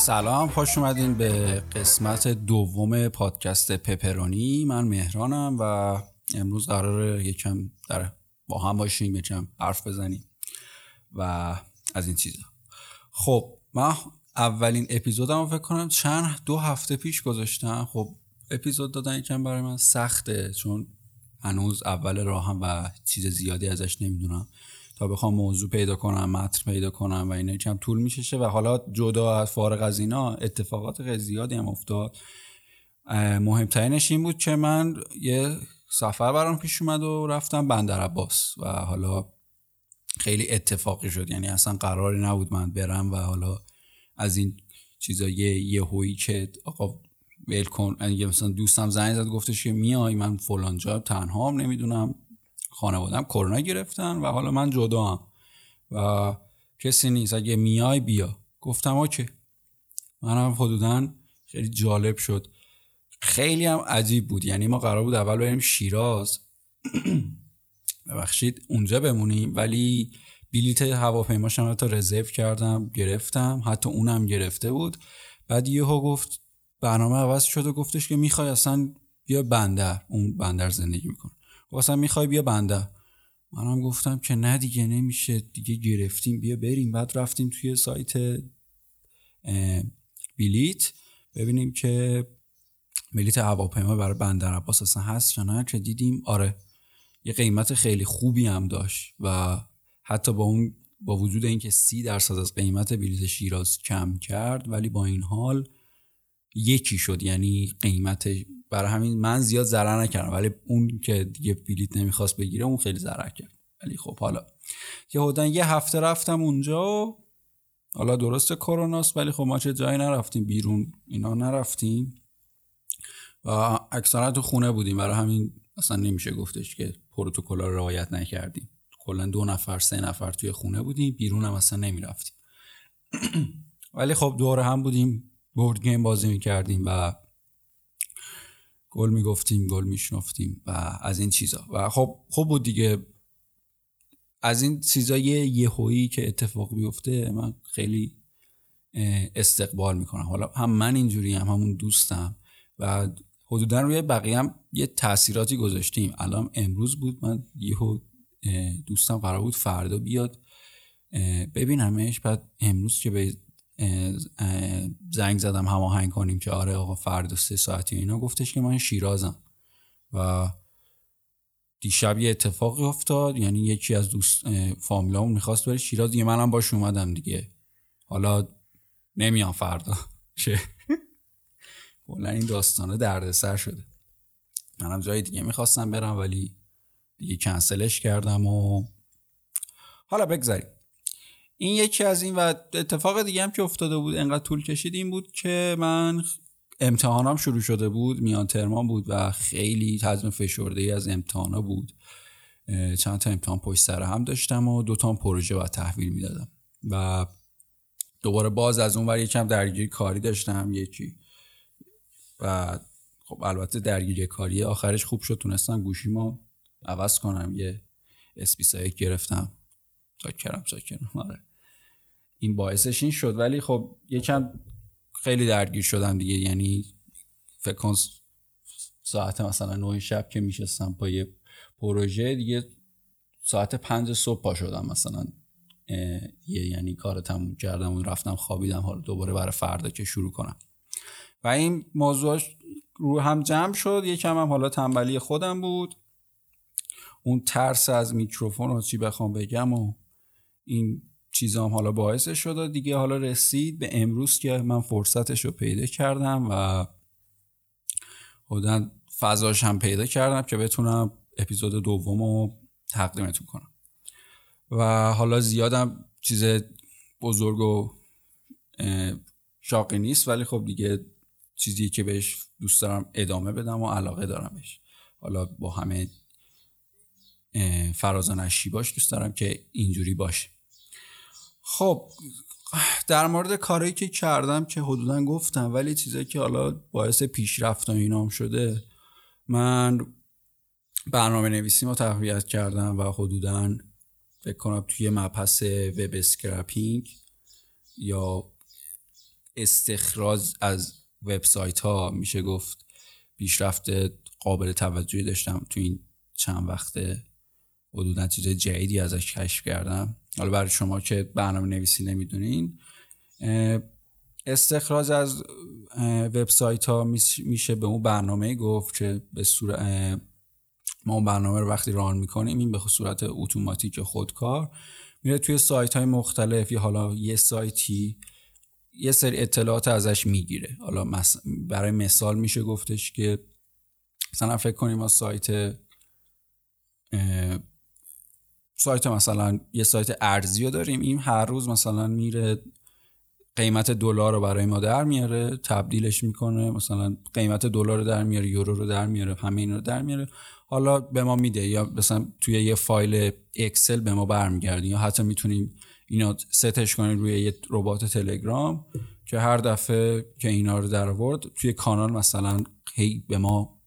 سلام خوش اومدین به قسمت دوم پادکست پپرونی. من مهرانم و امروز قرار یکم در با هم باشیم یکم حرف بزنیم و از این چیزا. خب من اولین اپیزودم فکر کنم چند دو هفته پیش گذاشتم. خب اپیزود دادن یکم برای من سخته چون هنوز اول راهم و چیز زیادی ازش نمی‌دونم. تا بخوام موضوع پیدا کنم متن پیدا کنم و اینا کم طول میشه و حالا جدا از فارغ از اینا اتفاقات خیلی زیادی هم افتاد. مهمترینش این بود که من یه سفر برام پیش اومد و رفتم بندر عباس و حالا خیلی اتفاقی شد. یعنی اصلا قراری نبود من برم و حالا از این چیزا یه یه که آقا ول کن یعنی مثلا دوستم زنگ زد گفتش که میای من فلان جا تنها هم نمی‌دونم. خانوادم کرونا گرفتن و حالا من جدا هم و کسی نیست اگه میای بیا. گفتم اوکی. منم حدودا خیلی جالب شد. خیلی هم عجیب بود. یعنی ما قرار بود اول بریم شیراز. ببخشید اونجا بمونیم. ولی بلیت هواپیماشم حتی رزرو کردم گرفتم. حتی اونم گرفته بود. بعد یهو گفت برنامه عوض شد و گفتش که می‌خوای اصلا بیا بندر اون بندر زندگی می‌کنه واسه می‌خوای بیا بنده. منم گفتم که نه دیگه نمیشه. دیگه گرفتیم بیا بریم. بعد رفتیم توی سایت بلیت. ببینیم که بلیت هواپیما برای بندر عباس اصلا هست یا نه که دیدیم؟ آره. یه قیمت خیلی خوبی هم داشت و حتی با اون با وجود اینکه سی درصد از قیمت بلیت شیراز کم کرد ولی با این حال یکی شد یعنی قیمت برای همین من زیاد ضرر نکردم ولی اون که دیگه بلیت نمی‌خواست بگیره اون خیلی ضرر کرد. ولی خب حالا یه حدن یه هفته رفتم اونجا و حالا درست کروناست ولی خب ما چه جایی نرفتیم؟ بیرون اینا نرفتیم. اکثرا تو خونه بودیم. برای همین اصلا نمیشه گفتش که پروتکل رو رعایت نکردیم. کلا دو نفر سه نفر توی خونه بودیم. بیرون هم اصلا نمی‌رفتیم. ولی خب دور هم بودیم. بورد گیم بازی می‌کردیم و گل می‌گفتیم گل میشنفتیم و از این چیزا. و خب خوب بود دیگه. از این چیزای یهویی که اتفاق بیفته من خیلی استقبال می‌کنم. حالا هم من اینجوری هم همون دوستم. و حدودا روی بقیه هم یه تاثیراتی گذاشتیم. الان امروز بود من یهو دوستم قرار بود فردا بیاد. ببینمش بعد امروز که به زنگ زدم هماهنگ کنیم که آره آقا فردا سه ساعتی اینا. گفتش که من شیرازم. و دیشب یه اتفاقی افتاد یعنی یکی از دوست فامیلامون می‌خواست بره شیراز. دیگه منم باش اومدم دیگه. حالا نمیام فردا. کلا این داستانه دردسر شده. منم جای دیگه می‌خواستم برم ولی دیگه کنسلش کردم و حالا بگذاریم. این یکی از این و اتفاق دیگه هم که افتاده بود انقدر طول کشید این بود که من امتحانام شروع شده بود میان ترمان بود و خیلی تضمین فشرده ای از امتحانا بود. چند تا امتحان پشت سر هم داشتم و دو تا پروژه و تحویل می‌دادم. و دوباره باز از اون ور یکم درگیری کاری داشتم یکی و خب البته درگیری کاری آخرش خوب شد تونستم گوشیمو عوض کنم یه اسپیسایک گرفتم. چاکرم چاکرم آره. این باعثش این شد ولی خب یکم خیلی درگیر شدم دیگه. یعنی فکر ساعت مثلا نه شب که میشستم با یه پروژه دیگه ساعت پنج صبح پا شدم مثلا. یه یعنی کار تموم کردم و رفتم خوابیدم. حالا دوباره برای فردا که شروع کنم. و این موضوع رو هم جمع شد. یکم هم حالا تنبلی خودم بود. اون ترس از میکروفون رو چی بخوام بگم و این چیزا هم حالا باعث شده دیگه حالا رسید به امروز که من فرصتش رو پیدا کردم و خودن فضاش هم پیدا کردم که بتونم اپیزود دوم رو تقدیمتون کنم. و حالا زیادم چیز بزرگ و شاقی نیست ولی خب دیگه چیزی که بهش دوست دارم ادامه بدم و علاقه دارم بهش حالا با همه فراز و باش دوست دارم که اینجوری باشه. خب در مورد کاری که کردم که حدودا گفتم ولی چیزایی که حالا باعث پیشرفت و اینام شده من برنامه نویسی ما تقویت کردم و حدودا فکر کنم توی مبحث web scraping یا استخراج از وبسایت ها میشه گفت پیشرفت قابل توجهی داشتم تو این چند وقته حدودا چیز جدیدی ازش کشف کردم. حالا برای شما که برنامه نویسی نمی‌دونین استخراج از وبسایت ها میشه به اون برنامه گفت که به صورت ما اون برنامه رو وقتی ران می‌کنیم این به صورت اتوماتیک خودکار میره توی سایت های مختلف. یا حالا یه سایتی یه سری اطلاعات ازش می‌گیره. حالا برای مثال میشه گفتش که مثلا فکر کنیم ما سایت سایت مثلا یه سایت ارزی رو داریم. این هر روز مثلا میره قیمت دلار رو برای ما در میاره تبدیلش می‌کنه. مثلا قیمت دلار رو در میاره یورو رو در میاره همه این رو در میاره. حالا به ما میده یا مثلا توی یه فایل اکسل به ما برمیگرده یا حتی می‌تونیم اینا ستش کنیم روی یه ربات تلگرام که هر دفعه که اینا رو در آورد توی کانال مثلا هی به ما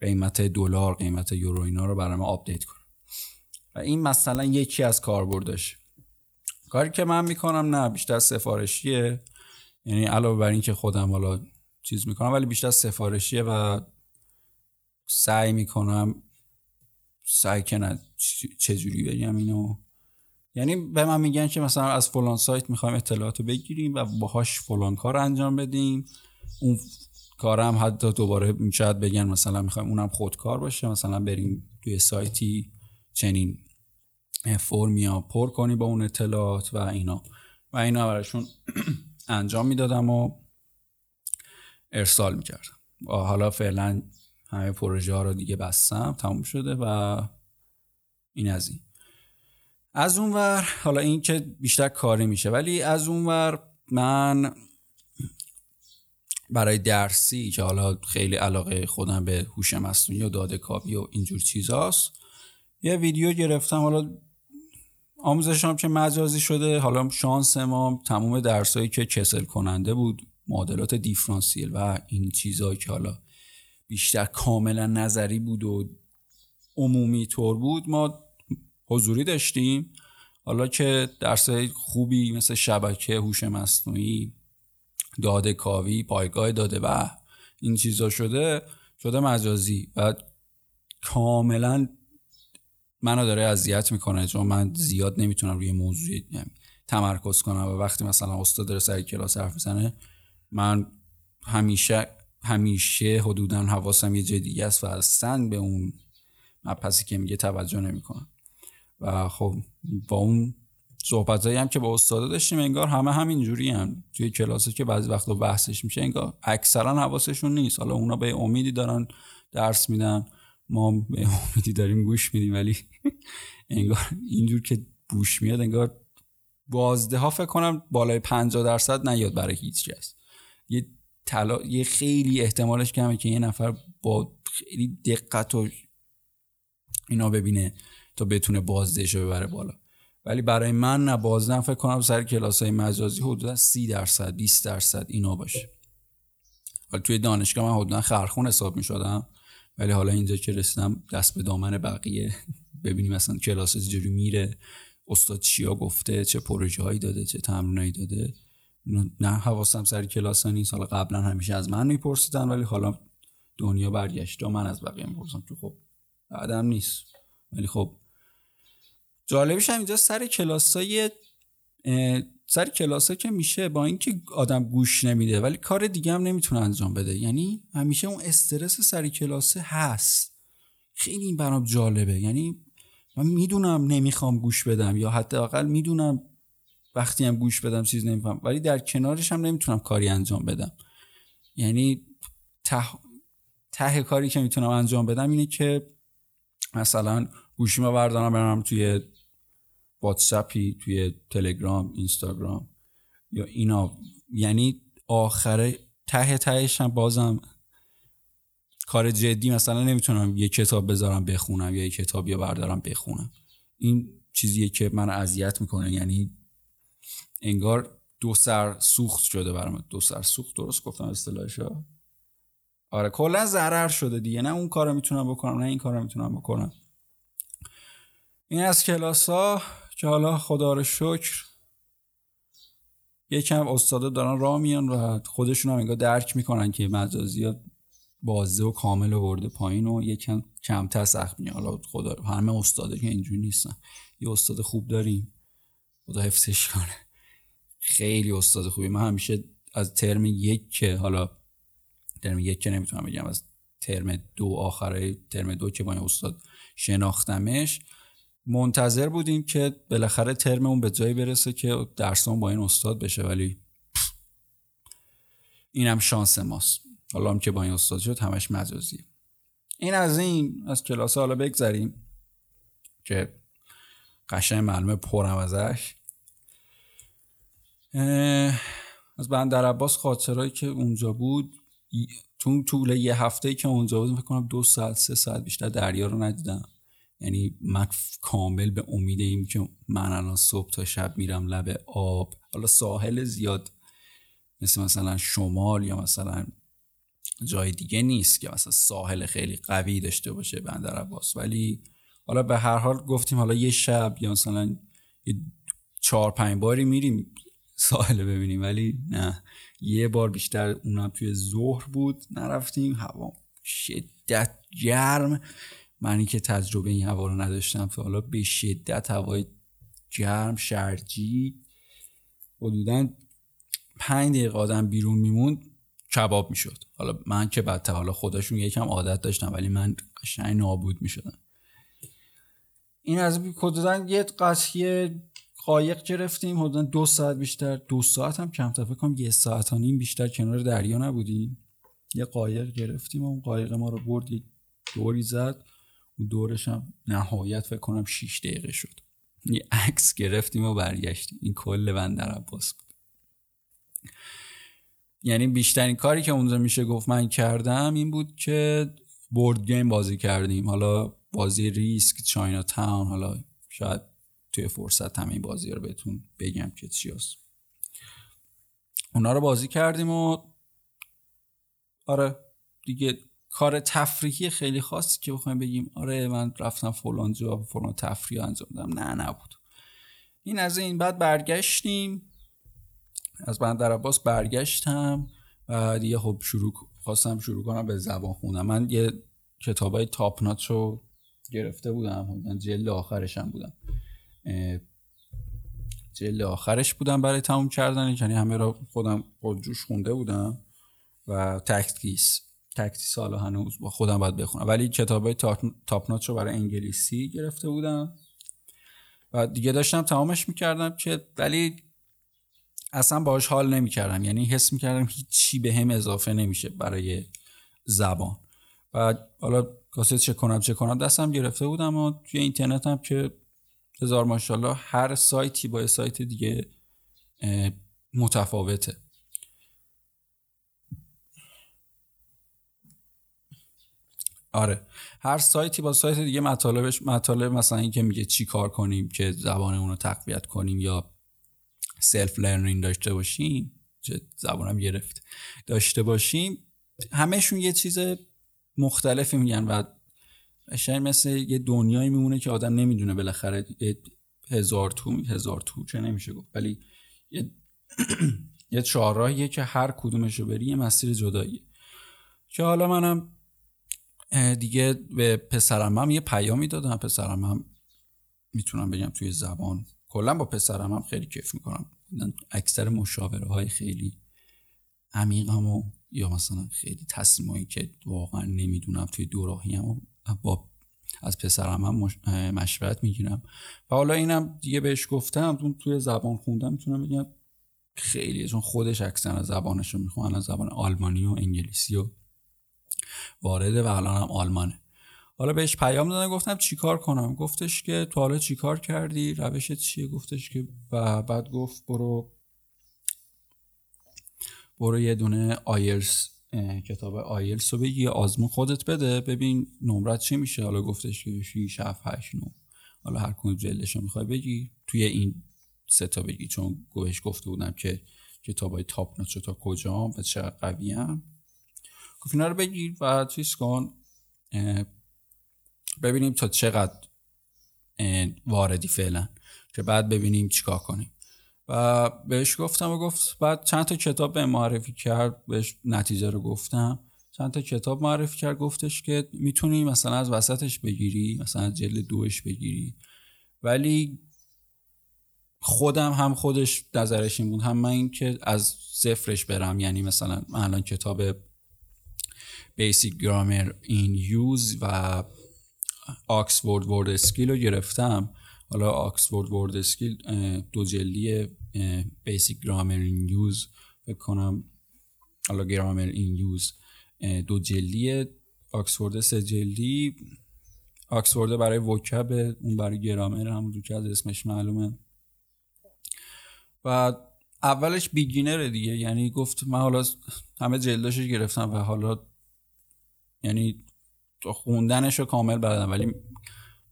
قیمت دلار قیمت یورو اینا رو برای ما آپدیت کنه. و این مثلا یکی از کاربردش. کاری که من می‌کنم نه بیشتر سفارشیه. یعنی علاوه بر اینکه خودم حالا چیز می‌کنم ولی بیشتر سفارشیه و سعی می‌کنم سعی کنم چجوری بگم اینو؟ یعنی به من میگن که مثلا از فلان سایت می‌خوایم اطلاعات بگیریم و باهاش فلان کار انجام بدیم. اون کارم حتی دوباره شاید بگن مثلا می‌خوایم اونم خودکار باشه مثلا بریم توی سایتی چنین فرمیا پر کنی با اون اطلاعات و اینا. و اینا براشون انجام می‌دادم و ارسال می‌کردم. و حالا فعلا همه پروژه ها رو دیگه بستم تموم شده و این از این. از اونور حالا این که بیشتر کاری میشه ولی از اونور من برای درسی که حالا خیلی علاقه خودم به هوش مصنوعی و داده کاوی و اینجور چیزاست یه ویدیو گرفتم. حالا آموزش هم که مجازی شده. حالا شانس ما تموم درسایی که کسل کننده بود معادلات دیفرانسیل و این چیزهایی که حالا بیشتر کاملا نظری بود و عمومی طور بود. ما حضوری داشتیم. حالا که درسای خوبی مثل شبکه هوش مصنوعی داده کاوی پایگاه داده و این چیزا شده شده مجازی. و کاملا منو داره اذیت می‌کنه چون من زیاد نمی‌تونم روی موضوع یعنی تمرکز کنم. و وقتی مثلا استاد داره سر کلاس حرف بزنه من همیشه همیشه حدودا حواسم یه جای دیگه است و اصلا به اون مبحثی که میگه توجه نمی‌کنم. و خب با اون صحبتایی هم که با استاد داشتیم انگار همه همین جوری هم. توی کلاسی که بعضی وقتا بحثش میشه انگار اکثرا حواسشون نیست. حالا اونا به امیدی دارن درس میدن ما به امیدی داریم گوش میدیم ولی انگار اینجور که بوش میاد انگار بازده ها فکر کنم بالای 50 درصد نیاد برای هیچ کس. یه تلا... یه خیلی احتمالش کمه که یه نفر با خیلی دقت و اینا ببینه. تا بتونه بازدهش رو ببره بالا. ولی برای من نه بازدهم فکر کنم سر کلاس های مجازی حدودا 30 درصد 20 درصد اینا باشه. حالا توی دانشگاه من حدودا خرخون حساب می شدم ولی حالا اینجا که رسیدم دست به دامن بقیه. ببینیم مثلا کلاس چجوری میره استاد چیا گفته چه پروژه هایی داده چه تمرینایی داده. نه حواسم سر کلاس ها نیست. حالا قبلا همیشه از من میپرسیدن ولی حالا دنیا برگشت. من از بقیه می‌پرسم که خب بعدم نیست. ولی خب جالبش هم اینجا سر کلاسای سر کلاسا که میشه با اینکه آدم گوش نمیده ولی کار دیگه هم نمی‌تونه انجام بده. یعنی همیشه اون استرس سر کلاسه هست. خیلی این برام جالبه. یعنی من می‌دونم نمی‌خوام گوش بدم یا حتی اقل می‌دونم وقتی هم گوش بدم چیز نمیفهم ولی در کنارش هم نمی‌تونم کاری انجام بدم. یعنی ته, ته کاری که می‌تونم انجام بدم اینه که مثلا گوشیمو بردارم برم توی واتساپی توی تلگرام اینستاگرام یا اینا. یعنی آخره ته تهش هم بازم کار جدی مثلا نمی‌تونم یه کتاب بذارم بخونم یا یه کتاب یا بردارم بخونم. این چیزیه که من اذیت می‌کنه یعنی انگار دو سر سوخت شده برام. دو سر سوخت درست گفتم اصطلاحشو؟ آره کلا ضرر شده دیگه. نه اون کارو می‌تونم بکنم نه این کارو می‌تونم بکنم. این از کلاس ها که حالا خدا رو شکر یکم استادا دارن راه میان و خودشون هم انگار درک می‌کنن که مجازی ها بازه و کامل ورده پایین و یکم کمتر سخت میاد حالا خدا همه استاده که اینجوری نیستن. یه استاد خوب داریم. خدا حفظش کنه. خیلی استاد خوبی. من همیشه از ترم یک که حالا ترم یک که نمی‌تونم بگم از ترم دو آخره ترم دو که با این استاد شناختمش منتظر بودیم که بالاخره ترممون به جایی برسه که درسمون با این استاد بشه ولی اینم شانس ماست. حالا هم که با این استاد شد همش مجازی این از این از کلاس حالا بگذریم که قشنگ معلومه پرم ازش. از بندر عباس خاطرهایی که اونجا بود تو طول یه هفته که اونجا بودم فکر کنم دو ساعت سه ساعت بیشتر دریا رو ندیدم. یعنی من کامل به امید این که من الان صبح تا شب میرم لب آب. حالا ساحل زیاد مثل مثلا شمال یا مثلا جای دیگه نیست که مثلا ساحل خیلی قوی داشته باشه بندر عباس. ولی حالا به هر حال گفتیم حالا یه شب یا مثلا یه چهار پنج باری میریم ساحل ببینیم. ولی نه یه بار بیشتر اونم توی ظهر بود نرفتیم هوا شدت گرم منی که تجربه این هوا رو نداشتم تا حالا به شدت هوای گرم شرجی. حدودا پنج دقیقه آدم بیرون میموند کباب می‌شد. حالا من که بدتر حالا خودشون یکم عادت داشتم ولی من قشنگ نابود می‌شدم. این از حدودا یه قصیه قایق گرفتیم حدودا دو ساعت بیشتر دو ساعت هم کمتر فکر کنم یه ساعت و بیشتر کنار دریا نبودیم. یه قایق گرفتیم و اون قایق ما رو برد دوری زد. دورش هم نهایت فکر کنم 6 دقیقه شد. یه عکس گرفتیم و برگشتیم. این کل بندر عباس بود. یعنی بیشترین کاری که اونجا میشه گفت من کردم این بود که بورد گیم بازی کردیم. حالا بازی ریسک چاینا تاون حالا شاید توی فرصت همین بازی رو بهتون بگم که چی هست. اونا رو بازی کردیم و آره دیگه کار تفریحی خیلی خاصی که بخوایم بگیم آره من رفتم فلان جا فلان تفریح انجام دادم. نه نبود. این از این. بعد برگشتیم. از بندر عباس برگشتم. و دیگه خب شروع خواستم شروع کنم به زبان خونم من یه کتابای تاپ رو گرفته بودم. جلد آخرشم بودم. جلد آخرش بودم برای تموم کردن یعنی همه را خودم جوش خونده بودم و تکتیس تکتیس حالا هنوز با خودم باید بخونم. ولی کتاب های تاپ نات رو برای انگلیسی گرفته بودم. و دیگه داشتم تمامش می‌کردم که ولی اصلا باش حال نمی‌کردم. یعنی حس می‌کردم هیچی به هم اضافه نمیشه برای زبان. و حالا کاسه چه کنم چه کنم. دستم گرفته بودم و توی اینترنت هم که هزار ماشاءالله هر سایتی با سایت دیگه متفاوته. آره. هر سایتی با سایت دیگه مطالبش مطالب مثلا اینکه میگه چی کار کنیم که زبانمون رو تقویت کنیم یا self learning داشته باشیم چه زبانم گرفت. داشته باشیم همهشون یه چیز مختلفی میگن و قشنگ مثل یه دنیایی میمونه که آدم نمی‌دونه بالاخره هزار تو هزار تو چه نمیشه گفت. ولی یه یه چهارراهیه که هر کدومش رو بری یه مسیر جداییه. که حالا منم دیگه به پسرم هم یه پیامی دادم. پسرم هم می‌تونم بگم توی زبان. کلا با پسرم هم خیلی کیف می‌کنم. اکثر مشاوره های خیلی عمیقم و یا مثلا خیلی تصمیمایی که واقعا نمی‌دونم توی دوراهی هم با از پسرم هم مشورت می‌گیرم. و حالا اینم دیگه بهش گفتم. توی زبان خوندم می‌تونم بگم خیلی چون خودش اکثر زبانش رو می‌خوان از زبان آلمانی و انگلیسی و وارده و الان هم آلمانه. حالا بهش پیام دادم گفتم چیکار کنم؟ گفتش که تو حالا چیکار کردی؟ روش چیه؟ گفتش که و بعد گفت برو برو یه دونه آیرس کتاب آیلس رو بگی آزمون خودت بده. ببین نمرت چی میشه؟ حالا گفتش که 6 7 8 9 حالا هر کدوم جلدش رو می‌خوای بگی. توی این سه تا بگی چون گوهش گفته بودم که کتاب های تاپ نوت تا کجا و چقدر قوی هم گفت اینا رو بگیر و چیز کن ببینیم تا چقدر واردی فعلا که بعد ببینیم چیکار کنیم. و بهش گفتم و گفت بعد چند تا کتاب به معرفی کرد بهش نتیجه رو گفتم. چند تا کتاب معرفی کرد گفتش که می‌تونی مثلا از وسطش بگیری مثلا جلد دوش بگیری. ولی خودم هم خودش نظرش این بود هم من این که از صفرش برم. یعنی مثلا من الان کتاب Basic Grammar in Use و Oxford Word Skill رو گرفتم. حالا آکسفورد ورد اسکیل دو جلدی بیسیک گرامر این یوز فکر کنم. حالا گرامر این یوز دو جلدی آکسفورد سه جلدی. آکسفورد برای وکب اون برای گرامر همونجور که از اسمش معلومه. و اولش بیگینره دیگه یعنی گفت من حالا همه جلداشش گرفتم و حالا یعنی خوندنش رو کامل بردم ولی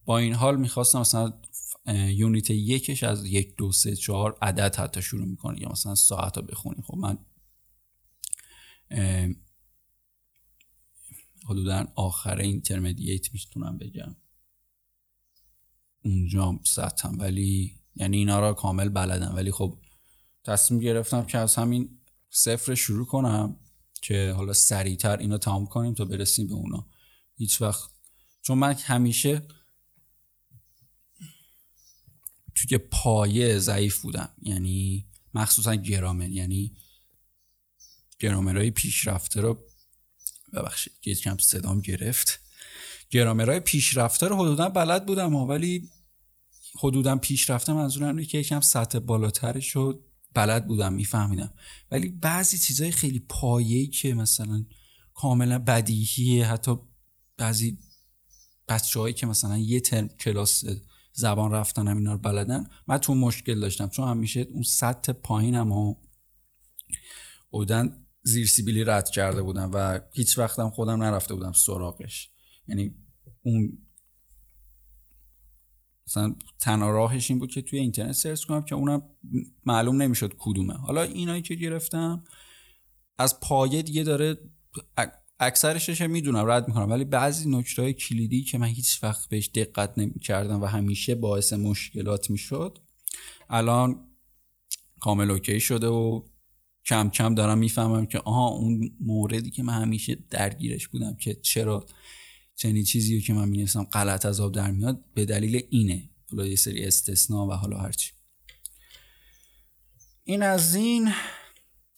با این حال می‌خواستم مثلا یونیت یکش از یک دو سه چهار عدد حتی شروع می‌کنه یا مثلا ساعت ها بخونیم خب من حدودا آخر اینترمدییت می‌تونم بگم. اونجا سطحم ولی یعنی اینا را کامل بلدم. ولی خب تصمیم گرفتم که از همین صفر شروع کنم. که حالا سریعتر اینا تمام کنیم تا برسیم به اونا. هیچ وقت. چون من همیشه توی پایه ضعیف بودم. یعنی مخصوصا گرامر. یعنی گرامرهای پیشرفته رو ببخشید یه کم صدام گرفت. گرامرهای پیشرفته رو حدودا بلد بودم ولی حدودا پیشرفته منظورم اینه که یکم سطح بالاترش رو بلد بودم میفهمیدم. ولی بعضی چیزهای خیلی پایه‌ای که مثلا کاملا بدیهیه حتی بعضی بچه که مثلا یه ترم کلاس زبان رفتنم اینا رو بلدن من تو مشکل داشتم. چون همیشه اون سطح پایینم و بودن زیر سیبیلی رد کرده بودم و هیچ وقتم خودم نرفته بودم سراغش. یعنی اون مثلا تنها راهش این بود که توی اینترنت سرچ کنم که اونم معلوم نمی‌شد کدومه. حالا اینایی که گرفتم از پایه دیگه داره اکثرشش می‌دونم رد می‌کنم. ولی بعضی نکته کلیدی که من هیچ وقت بهش دقت نمی‌کردم و همیشه باعث مشکلات می‌شد الان کامل اوکی شده و کم کم دارم می‌فهمم که آها اون موردی که من همیشه درگیرش بودم که چرا چنین چیزی رو که من می‌نویسم غلط از آب در میاد به دلیل اینه. حالا یه سری استثنا و حالا هرچی این از این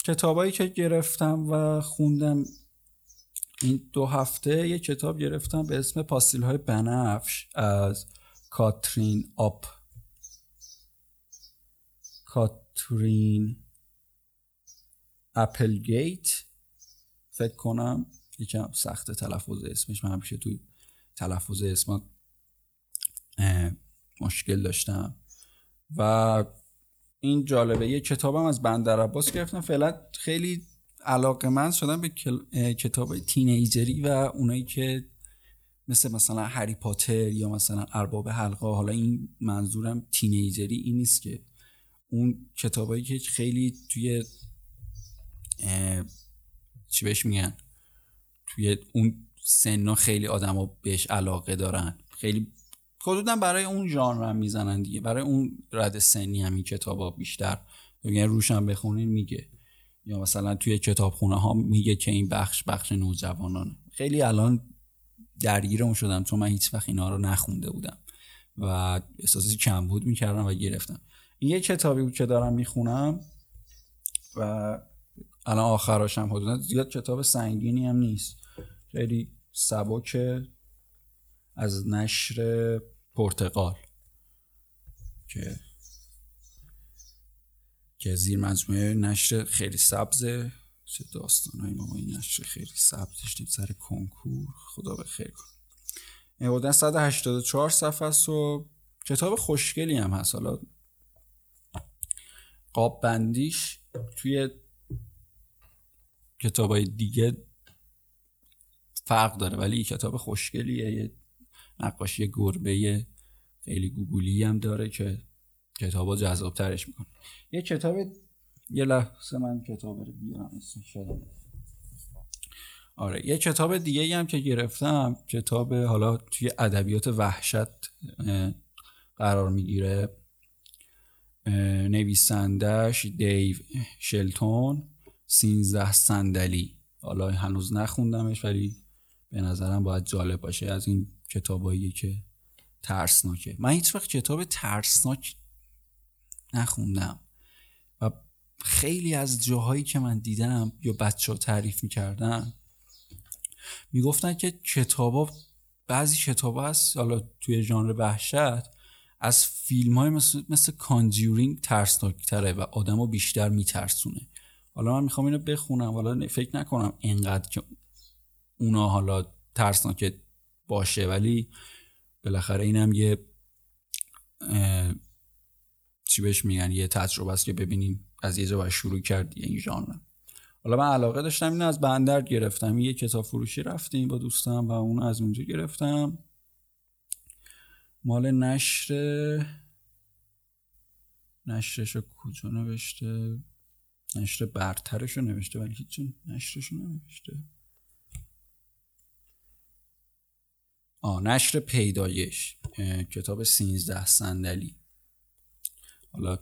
کتابایی که گرفتم و خوندم. این دو هفته یه کتاب گرفتم به اسم پاستیل های بنفش از کاترین آپ. کاترین اپلگیت. فکر کنم یکم سخت تلفظ اسمش. من همیشه توی تلفظ اسم مشکل داشتم. و این جالبه یه کتابم از بندر عباس گرفتم. فعلا خیلی علاقه من شدم به کتاب تینیجری و اونایی که مثل مثلا هری پاتر یا مثلا ارباب حلقه حالا این منظورم تینیجری این نیست که. اون کتابایی که خیلی توی چی بهش میگن؟ توی اون سنا خیلی آدما بهش علاقه دارن. خیلی حدودا برای اون ژانر هم می‌زنن دیگه. برای اون رد سنی همین کتابا بیشتر. یعنی روشن بخونین میگه. یا مثلا توی کتابخونه ها میگه که این بخش بخش نوجوانان خیلی الان درگیر اون شدم چون من هیچ وقت اینا رو نخونده بودم. و احساسی کمبود می‌کردم و گرفتم. این یه کتابی بود که دارم می‌خونم و الان آخراشم حدودا زیاد کتاب سنگینی هم نیست. خیلی سبک از نشر پرتغال که که زیر مجموعه نشر خیلی سبزه. چه داستان های ما این نشر خیلی سبز داشتیم سر کنکور. خدا به خیر کن حدودا 184 صفحه است و کتاب خوشگلی هم هست. حالا قاب بندیش توی کتاب های دیگه فرق داره ولی کتاب خوشگلیه یه نقاشی گربه خیلی گوگولی هم داره که کتابا جذاب ترش می‌کنه. یه کتاب یه لحظه من کتاب رو بیارم آره یه کتاب دیگه هم که گرفتم کتاب حالا توی ادبیات وحشت قرار می‌گیره. نویسندش دیو شلتون سینزده صندلی. حالا هنوز نخوندمش ولی به نظرم باید جالب باشه از این کتابایی که ترسناکه. من هیچ وقت کتاب ترسناک نخوندم و خیلی از جاهایی که من دیدم یا بچه ها تعریف می‌کردن می‌گفتن که کتابا بعضی کتاب هست حالا توی ژانر وحشت از فیلم های مثل, مثل Conjuring ترسناکتره و آدم رو بیشتر میترسونه. حالا من می‌خوام اینو بخونم حالا فکر نکنم انقدر که اونا حالا ترسناک باشه ولی بالاخره اینم یه چی بهش میگن یه تجربه است که ببینیم از یه جا شروع کرد این ژانر. حالا من علاقه داشتم اینو از بندر گرفتم. یه کتاب فروشی رفتیم با دوستم و اونو از اونجا گرفتم. مال نشر نشرش کجا نوشته؟ نشر برترش رو نوشته ولی هیچ نشرش رو نوشته. آ نشر پیدایش کتاب سینزده صندلی. حالا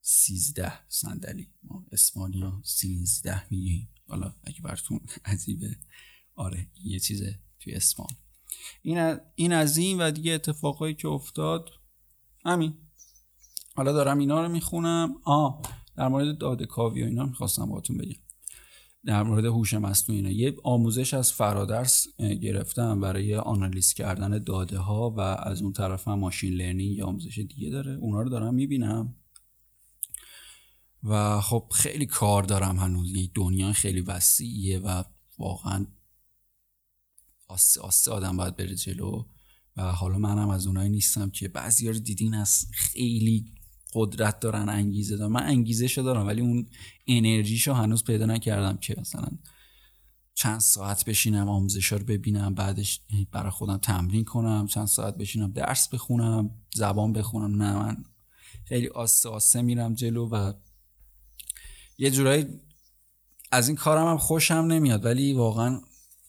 سیزده صندلی ما اسپانیا سینزده میگیم. حالا اگه براتون عجیبه آره یه چیزه توی اسپان. این, از این و دیگه اتفاقایی که افتاد. همین. حالا دارم اینا رو می‌خونم. آ در مورد داده کاوی و اینا می‌خواستم باتون بگم. در مورد هوش مصنوعی یه آموزش از فرادرس گرفتم برای آنالیز کردن داده ها و از اون طرف هم ماشین لرنینگ یا آموزش دیگه داره. اونا رو دارم می‌بینم. و خب خیلی کار دارم هنوز. یه دنیا خیلی وسیعیه و واقعا آسه آسه آدم باید بره جلو. و حالا منم از اونایی نیستم که بعضی رو دیدین از خیلی قدرت دارن انگیزه دارن. من انگیزه دارم ولی اون انرژیشو هنوز پیدا نکردم که مثلا چند ساعت بشینم آموزش رو ببینم بعدش برای خودم تمرین کنم چند ساعت بشینم درس بخونم زبان بخونم. نه من خیلی آسته آسته میرم جلو و یه جورایی از این کارم هم خوشم نمیاد ولی واقعا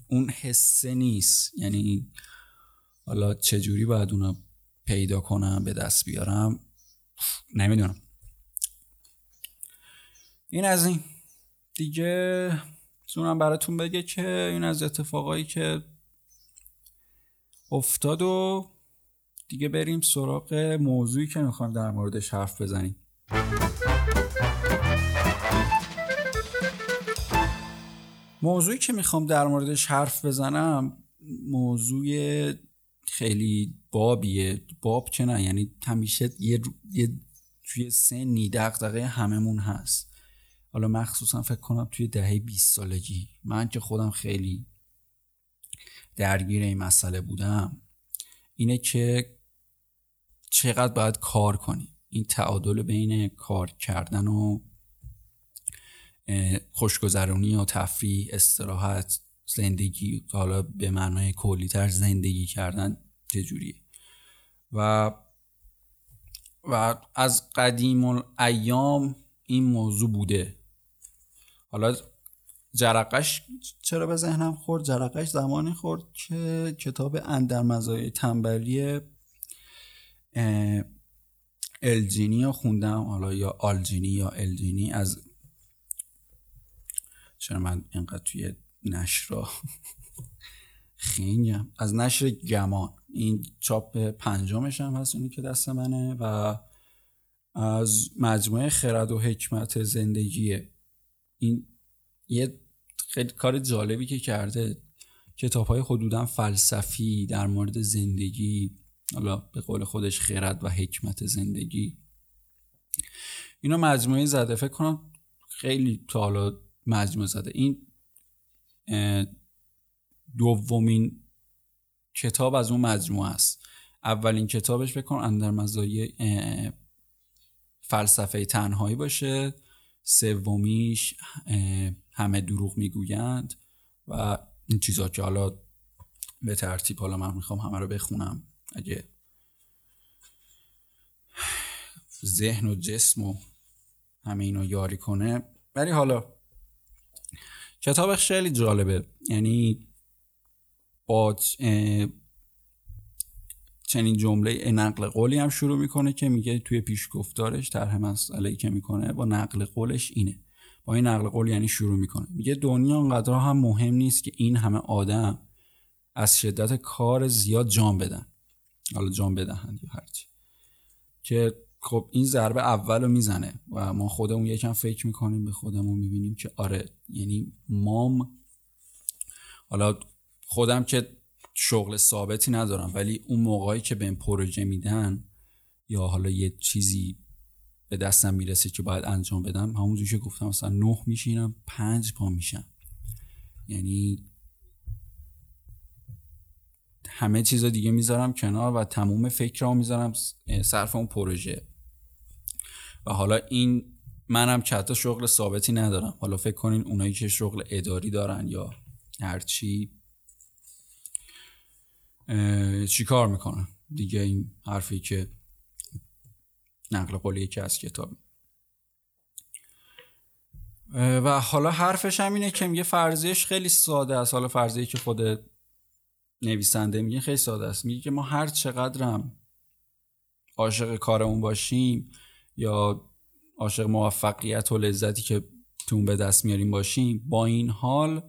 اون حسه نیست. یعنی حالا چجوری باید اونو پیدا کنم به دست بیارم؟ نمی‌دونم. این از این. دیگه می‌تونم براتون بگه که این از اتفاقایی که افتاد و دیگه بریم سراغ موضوعی که می‌خوایم در موردش حرف بزنیم. موضوعی که می‌خوام در موردش حرف بزنم موضوع خیلی بابیه. باب که نه؟ یعنی همیشه یه, یه توی سنی دقدقه هممون هست. حالا مخصوصا فکر کنم توی دهه 20 سالگی. من که خودم خیلی درگیر این مسئله بودم. اینه که چقدر باید کار کنی. این تعادل بین کار کردن و خوشگذرونی و تفریح استراحت زندگی حالا به معنای کلیتر زندگی کردن چجوریه؟ و و از قدیم ایام این موضوع بوده. حالا جرقش چرا به ذهنم خورد؟ جرقش زمانی خورد که کتاب اندر مزایای تنبلی الجینی رو خوندم. حالا یا آلجینی یا الجینی از چرا من اینقدر توی نشر خینگم از نشر گمان این چاپ پنجمش هم هست اونی که دست منه. و از مجموعه خرد و حکمت زندگیه این یه خیلی کار جالبی که کرده. کتاب های حدودا فلسفی در مورد زندگی حالا به قول خودش خرد و حکمت زندگی. اینا مجموعه زده. فکر کنم خیلی تا حالا مجموعه زده. این دومین کتاب از اون مجموعه است. اولین کتابش بکن اندر مزایای فلسفه تنهایی باشه. سومیش همه دروغ می‌گویند و این چیزا که حالا به ترتیب حالا من می‌خوام همه رو بخونم. اگه ذهن و جسم و همه اینو یاری کنه. ولی حالا کتابش خیلی جالبه. یعنی با چنین جمله نقل قولی هم شروع می‌کنه که میگه توی پیشگفتارش طرح مسئله که می‌کنه با نقل قولش اینه. با این نقل قول یعنی شروع می‌کنه. میگه دنیا انقدر هم مهم نیست که این همه آدم از شدت کار زیاد جام بدن. حالا جام بدهند یا هرچی. که خب این ضربه اول رو می‌زنه و ما خودمون یکم فکر می‌کنیم به خودمون می‌بینیم که آره یعنی مام حالا خودم که شغل ثابتی ندارم ولی اون موقعی که به این پروژه میدن یا حالا یه چیزی به دستم می‌رسه که باید انجام بدم همونجور که گفتم مثلا نه میشینم پنج پا میشم. یعنی همه چیز دیگه می‌ذارم کنار و تموم فکرام می‌ذارم صرف اون پروژه. و حالا این منم حتی شغل ثابتی ندارم. حالا فکر کنین اونایی که شغل اداری دارن یا هرچی چی کار می‌کنن؟ دیگه این حرفی که نقل قولی که از کتاب. و حالا حرفش هم اینه که میگه فرضیش خیلی ساده است. حالا فرضیه که خود نویسنده میگه خیلی ساده است. میگه که ما هر چقدرم عاشق کارمون باشیم یا عاشق موفقیت و لذتی که تون به دست میاریم باشیم با این حال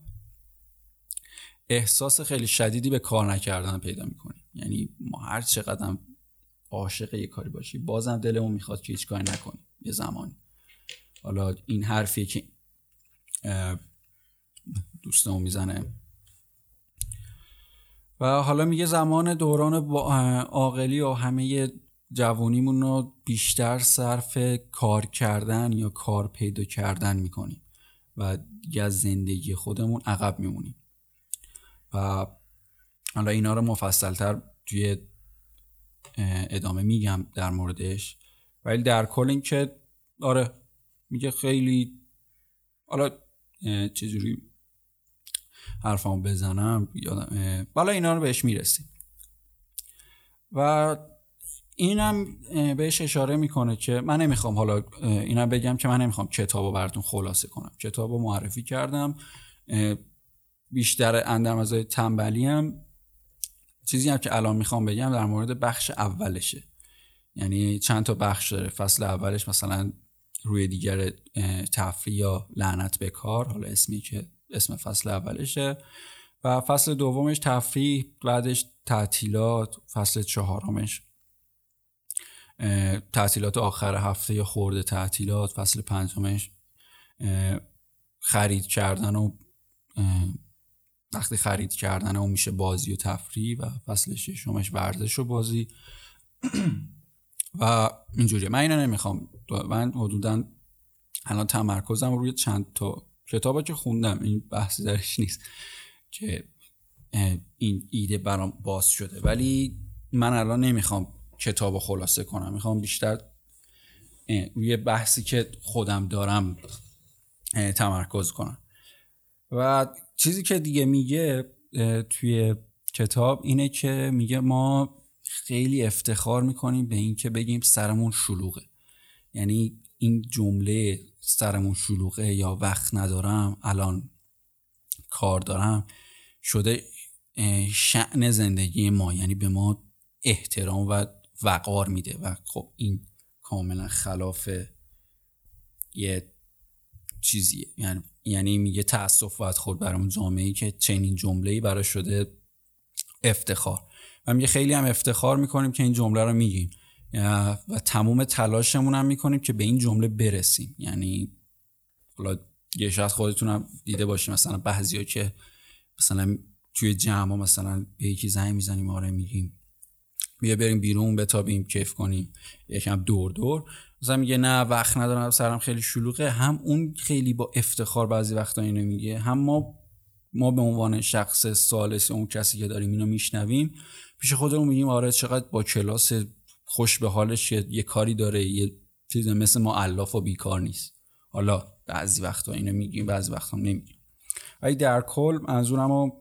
احساس خیلی شدیدی به کار نکردن پیدا می‌کنیم یعنی ما هر چقدر عاشق یه کاری باشی بازم دلمون می‌خواد که هیچ کاری نکنیم یه زمانی. حالا این حرفی که دوستمون می‌زنه. و حالا میگه زمان دوران عاقلی و همه جوانیمون رو بیشتر صرف کار کردن یا کار پیدا کردن می‌کنیم و دیگه از زندگی خودمون عقب میمونیم. و حالا اینا رو مفصلتر توی ادامه میگم در موردش. ولی در کل این که آره میگه خیلی حالا چجوری حرفامو بزنم؟ یادم بالا اینا رو بهش می‌رسیم. و اینم بهش اشاره می‌کنه که من نمی‌خوام حالا اینم بگم که من نمی‌خوام کتاب رو براتون خلاصه کنم. کتاب رو معرفی کردم بیشتر اندم از تنبلی هم چیزی هم که الان می‌خوام بگم در مورد بخش اولشه. یعنی چند تا بخش داره. فصل اولش مثلا روی دیگر تفریح یا لعنت به کار حالا اسمی که اسم فصل اولشه. و فصل دومش تفریح بعدش تعطیلات فصل چهارمش تعطیلات آخر هفته یا خورده تعطیلات فصل پنجمش خرید کردن و وقتی خرید کردن اون میشه بازی و تفریح و فصل ششمش ورزش و بازی. و اینجوریه. من اینو نمی‌خوام. من حدودا الان تمرکزم روی چند تا کتابا که خوندم. این بحثی درش نیست که این ایده برام باز شده. ولی من الان نمی‌خوام کتاب خلاصه کنم. می‌خوام بیشتر روی بحثی که خودم دارم تمرکز کنم. و چیزی که دیگه میگه توی کتاب اینه که میگه ما خیلی افتخار می‌کنیم به اینکه بگیم سرمون شلوغه. یعنی این جمله سرمون شلوغه یا وقت ندارم الان کار دارم شده شعن زندگی ما. یعنی به ما احترام و وقار میده و خب این کاملا خلاف یه چیزیه. یعنی یعنی میگه تاسف باید خود برامون جامعه ای که چنین جمله ای برای شده افتخار. و میگه خیلی هم افتخار می‌کنیم که این جمله رو میگیم. و تمام تلاشمون هم می‌کنیم که به این جمله برسیم. یعنی حالا یه شاید خودتون هم دیده باشیم. مثلا بعضیا که مثلا توی جمع مثلا به یکی زنگ می‌زنیم آره میگیم. بیا بریم بیرون بتابیم کیف کنیم. یکم دور دور. مثلا میگه نه وقت ندارم سرم خیلی شلوغه. هم اون خیلی با افتخار بعضی وقتا اینو میگه هم ما ما به عنوان شخص سالس اون کسی که داریم اینو میشنویم پیش خودمون میگیم آره چقدر با کلاس خوش به حالش یه کاری داره یه چیز مثل ما علاف و بیکار نیست. حالا بعضی وقتا اینو میگیم بعضی وقتا نمیگیم. ولی در کل منظورم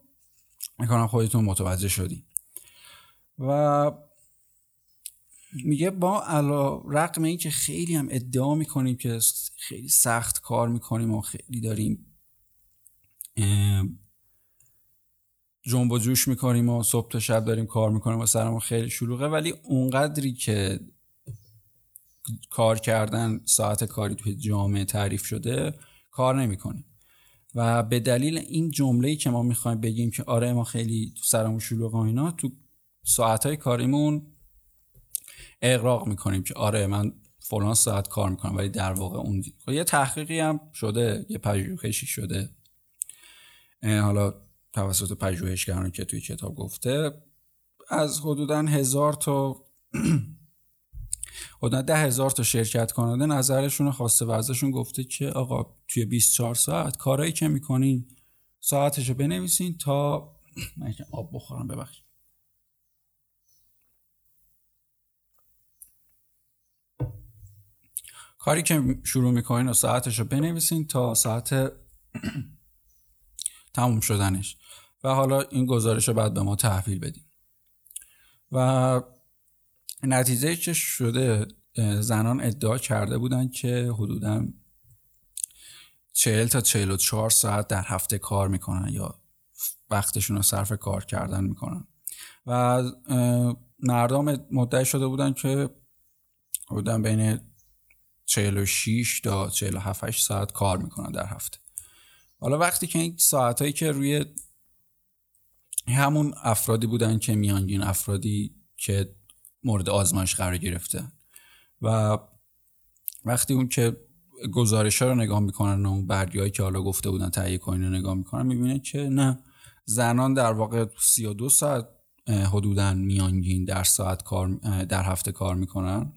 می‌کنم خودتون متوجه شدیم و میگه با علا رقم این که خیلی هم ادعا می‌کنیم که خیلی سخت کار می‌کنیم و خیلی داریم جنب و جوش می‌کنیم و صبح تا شب داریم کار می‌کنیم و سرمون خیلی شلوغه ولی اونقدری که کار کردن ساعت کاری توی جامعه تعریف شده کار نمی‌کنیم. و به دلیل این جمله که ما می‌خوایم بگیم که آره ما خیلی تو سرمون شلوغه و اینا تو ساعت های کاریمون اقراق می‌کنیم که آره من فلان ساعت کار می‌کنم ولی در واقع اون خب یه تحقیقی هم شده یه پژوهشی شده. حالا توسط پژوهشگرانی که توی کتاب گفته از حدودا هزار تا حدودا ده هزار تا شرکت کننده نظرشون خواسته و ازشون گفته که آقا توی 24 ساعت کارایی که می‌کنین ساعتشو بنویسین تا من آب بخورم ببخشید. کاری که شروع می‌کنین و ساعتش رو بنویسین تا ساعت تموم شدنش. و حالا این گزارش رو بعد به ما تحویل بدیم و نتیجه که شده؟ زنان ادعا کرده بودن که حدودا 40 تا 44 ساعت در هفته کار می‌کنن یا وقتشون رو صرف کار کردن می‌کنن. و مردم مدعی شده بودن که حدودا بین 46 تا 47 ساعت کار می‌کنن در هفته. حالا وقتی که این ساعت هایی که روی همون افرادی بودن که میانگین افرادی که مورد آزمایش قرار گرفته و وقتی اون که گزارش ها رو نگاه می‌کنن و اون برگی که حالا گفته بودن تهیه کنین رو نگاه می‌کنن می‌بینه که نه زنان در واقع 32 ساعت حدودا میانگین در ساعت کار در هفته کار می‌کنن.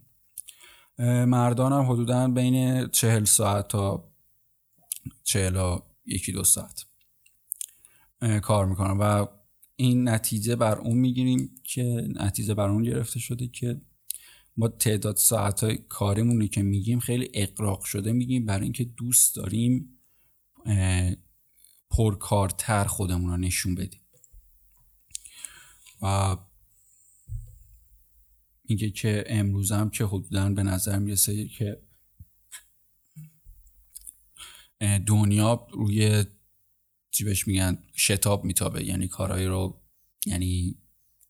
مردان هم حدودا بین چهل ساعت تا چهل یکی دو ساعت کار می‌کنن و این نتیجه بر اون می‌گیریم که نتیجه بر اون گرفته شده که ما تعداد ساعت های کاریمونی که میگیم خیلی اقراق شده میگیم. برای اینکه دوست داریم پرکارتر خودمون رو نشون بدیم. و میگه که امروز هم که حدودا به نظر می‌رسه که دنیا روی چی بهش میگن شتاب میتابه. یعنی کارهایی رو یعنی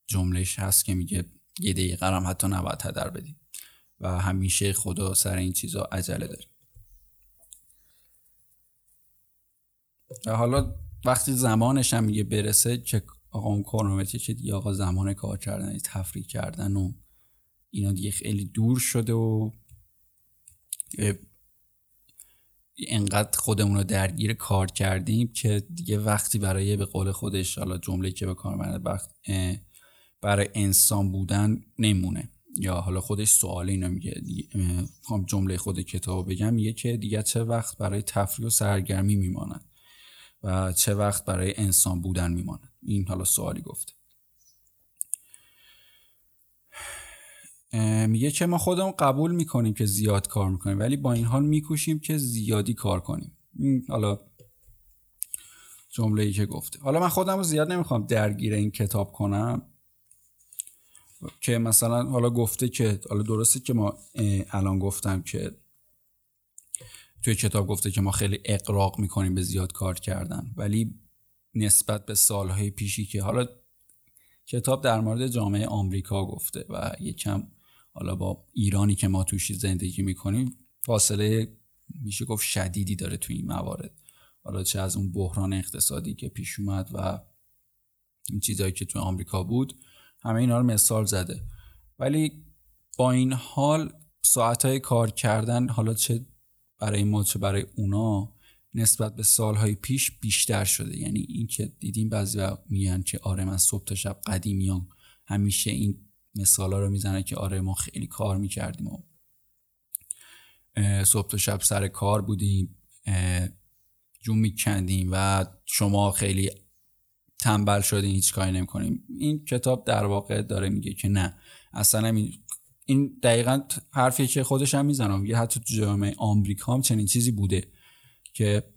جملهش هست که میگه یه دقیقه هم حتی نباید هدر بدیم. و همیشه خدا سر این چیزا عجله داره. و حالا وقتی زمانش هم میگه برسه که آقا اون کرونومتری که دیگه آقا زمان کار کردن تفریح کردن و اینا دیگه خیلی دور شده و انقدر خودمون رو درگیر کار کردیم که دیگه وقتی برای به قول خودش حالا جمله که به کار وقت برای انسان بودن نمونه. یا حالا خودش سوال اینو میگه جمله خود کتاب بگم میگه که دیگه چه وقت برای تفریح و سرگرمی میمانند و چه وقت برای انسان بودن میمانند این حالا سوالی گفته میگه که ما خودمون قبول می‌کنیم که زیاد کار می‌کنیم ولی با این حال میکوشیم که زیادی کار کنیم. حالا جمله ای که گفته. حالا من خودم رو زیاد نمی‌خوام درگیر این کتاب کنم که مثلا حالا گفته که حالا درسته که ما الان گفتم که توی کتاب گفته که ما خیلی اقراق می‌کنیم به زیاد کار کردن ولی نسبت به سالهای پیشی که حالا کتاب در مورد جامعه آمریکا گفته و یکم حالا با ایرانی که ما توش زندگی می‌کنیم فاصله میشه گفت شدیدی داره توی این موارد. حالا چه از اون بحران اقتصادی که پیش اومد و این چیزهایی که توی آمریکا بود همه اینا رو مثال زده. ولی با این حال ساعتهای کار کردن حالا چه برای ما چه برای اونا نسبت به سالهای پیش بیشتر شده. یعنی این که دیدیم بعضی میگن که آره من صبح تا شب قدیمیان همیشه این مثالا رو می‌زنه که آره ما خیلی کار می‌کردیم و صبح تا شب سر کار بودیم جون میکندیم و شما خیلی تنبل شدین هیچ کاری نمی‌کنیم این کتاب در واقع داره میگه که نه. اصلا این این دقیقا حرفی که خودش هم می‌زنم میگه حتی تو جامعه آمریکا هم چنین چیزی بوده که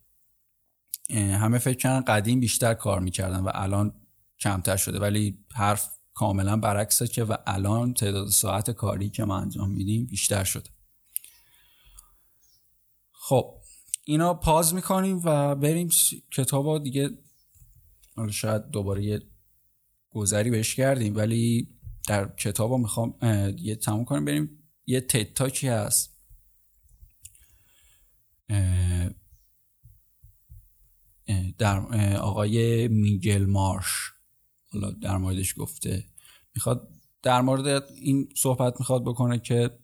همه فکر کردن قدیم بیشتر کار می‌کردن و الان کمتر شده. ولی حرف کاملا برعکسه که و الان تعداد ساعت کاری که ما انجام میدیم بیشتر شده. خب اینا پاز می‌کنیم و بریم کتاب دیگه شاید دوباره یه گذری بهش کردیم ولی در کتاب می‌خوام یه تموم کنیم بریم یه تتاکی هست. در آقای میگل مارش. حالا در موردش گفته. می‌خواد در مورد این صحبت می‌خواد بکنه که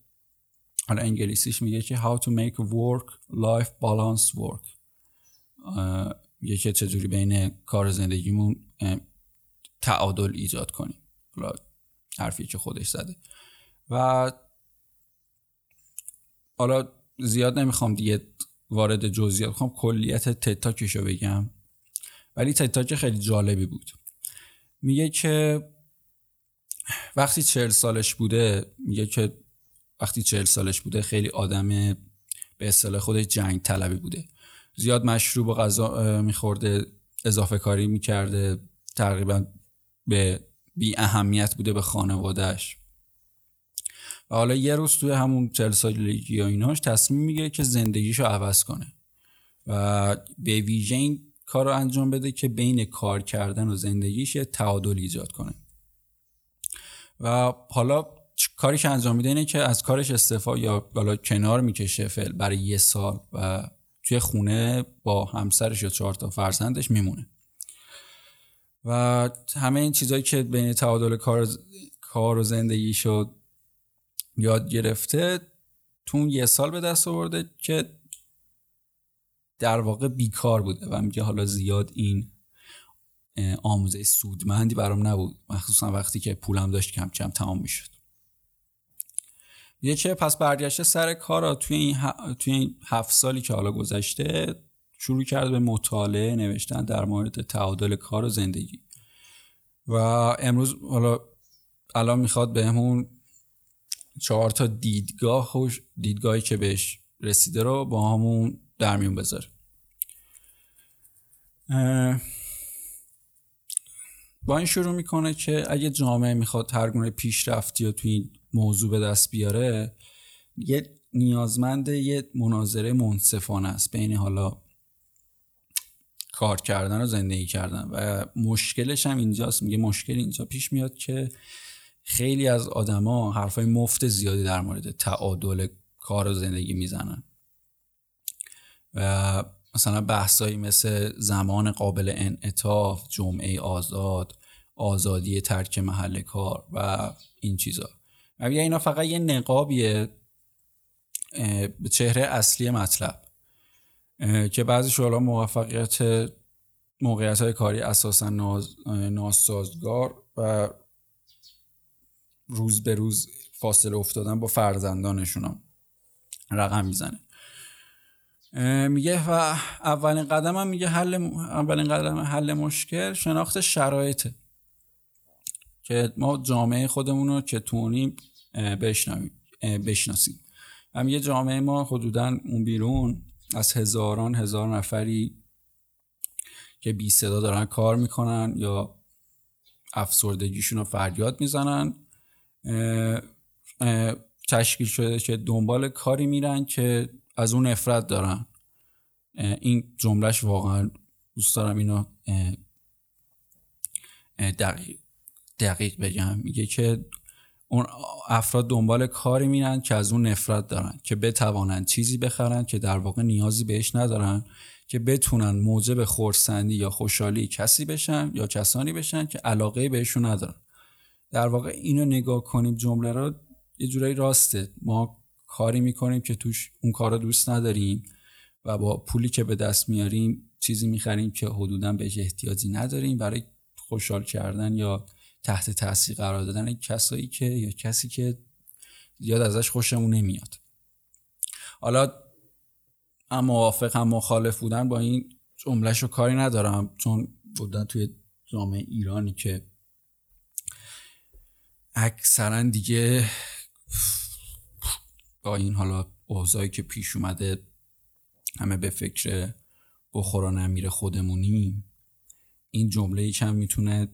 حالا انگلیسیش میگه که how to make work life balance work. میگه که چجوری بین کار زندگیمون تعادل ایجاد کنیم. حالا حرفی که خودش زده. و حالا زیاد نمی‌خوام دیگه وارد جزئیات می‌خوام کلیت تتاکشو بگم. ولی تتاک خیلی جالبی بود. میگه که وقتی چهل سالش بوده میگه که وقتی چهل سالش بوده خیلی آدم به اصطلاح خودش جنگ طلبی بوده. زیاد مشروب و غذا میخورده اضافه کاری می‌کرده تقریبا به بی اهمیت بوده به خانوادهش و حالا یه روز توی همون چهل سالگی یا ایناش تصمیم می‌گیره که زندگیشو عوض کنه. و به ویژه این کار رو انجام بده که بین کار کردن و زندگیش تعادل ایجاد کنه. و حالا کاری که انجام میده اینه که از کارش استفا یا بالا کنار می‌کشه فعل برای یه سال و توی خونه با همسرش یا چهار تا فرزندش میمونه. و همه این چیزهایی که بین تعادل کار کار و زندگی شد یاد گرفته تو اون یه سال به دست آورده که در واقع بیکار بوده و میگه حالا زیاد این آموزه سودمندی برام نبود. مخصوصا وقتی که پولم داشت کم کم تمام می‌شد. یه که پس برگشته سر کارا. توی این, توی این هفت سالی که حالا گذشته شروع کرد به مطالعه نوشتن در مورد تعادل کار و زندگی. و امروز حالا الان می‌خواد بهمون چهار تا دیدگاه خوش دیدگاهی که بهش رسیده رو با همون در میون بذاره. با این شروع می‌کنه که اگه جامعه می‌خواد هر گونه پیشرفتی و توی این موضوع به دست بیاره یه نیازمند یه مناظره منصفانه است بین حالا کار کردن و زندگی کردن و مشکلش هم اینجاست. میگه مشکل اینجا پیش میاد که خیلی از آدما حرفای مفت زیادی در مورد تعادل کار و زندگی می‌زنن. و مثلا بحثایی مثل زمان قابل انعطاف جمعه آزاد آزادی ترک محل کار و این چیزا. و اینا فقط یه نقابیه به چهره اصلی مطلب که بعضی شغلا موفقیت موقعیت های کاری اساسا ناسازگار و روز به روز فاصله افتادن با فرزندانشون رقم می‌زنه. میگه و اولین قدم هم میگه حل اولین قدم حل مشکل شناخت شرایطه که ما جامعه خودمون رو چطوریم بشناسیم. و میگه جامعه ما حدودا اون بیرون از هزاران هزار نفری که بی صدا دارن کار می‌کنن یا افسردگیشون رو فریاد می‌زنن تشکیل شده که دنبال کاری میرن که از اون نفرت دارن. این جملهش واقعا دوست دارم اینو دقیق, دقیق بگم. میگه که اون افراد دنبال کاری میرن که از اون نفرت دارن که بتوانند چیزی بخرن که در واقع نیازی بهش ندارن که بتونن موجب خورسندی یا خوشحالی کسی بشن یا کسانی بشن که علاقه بهشون ندارن. در واقع اینو نگاه کنیم جمله رو یه جورایی راسته ما کاری می‌کنیم که توش اون کار رو دوست نداریم و با پولی که به دست میاریم چیزی می‌خریم که حدودا بهش احتیاجی نداریم برای خوشحال کردن یا تحت تاثیر قرار دادن کسایی که یا کسی که زیاد ازش خوشمون نمیاد. حالا هم موافق هم مخالف بودن با این جملهش رو کاری ندارم چون بودن توی جامعه ایرانی که اکثرا دیگه با این حالا اوضاعی که پیش اومده همه به فکر بخورا نمیره خودمونیم این جمله کم می‌تونه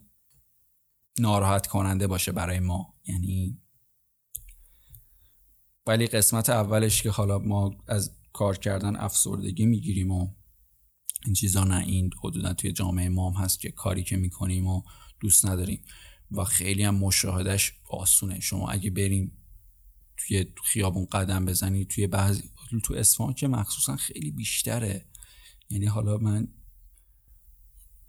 ناراحت کننده باشه برای ما. یعنی ولی قسمت اولش که حالا ما از کار کردن افسردگی می‌گیریم و این چیزا نه این حدودا توی جامعه ما هم هست که کاری که می‌کنیم و دوست نداریم. و خیلی هم مشاهدش آسونه. شما اگه بریم توی خیابون قدم بزنید توی بعضی تو اصفهان که مخصوصا خیلی بیشتره. یعنی حالا من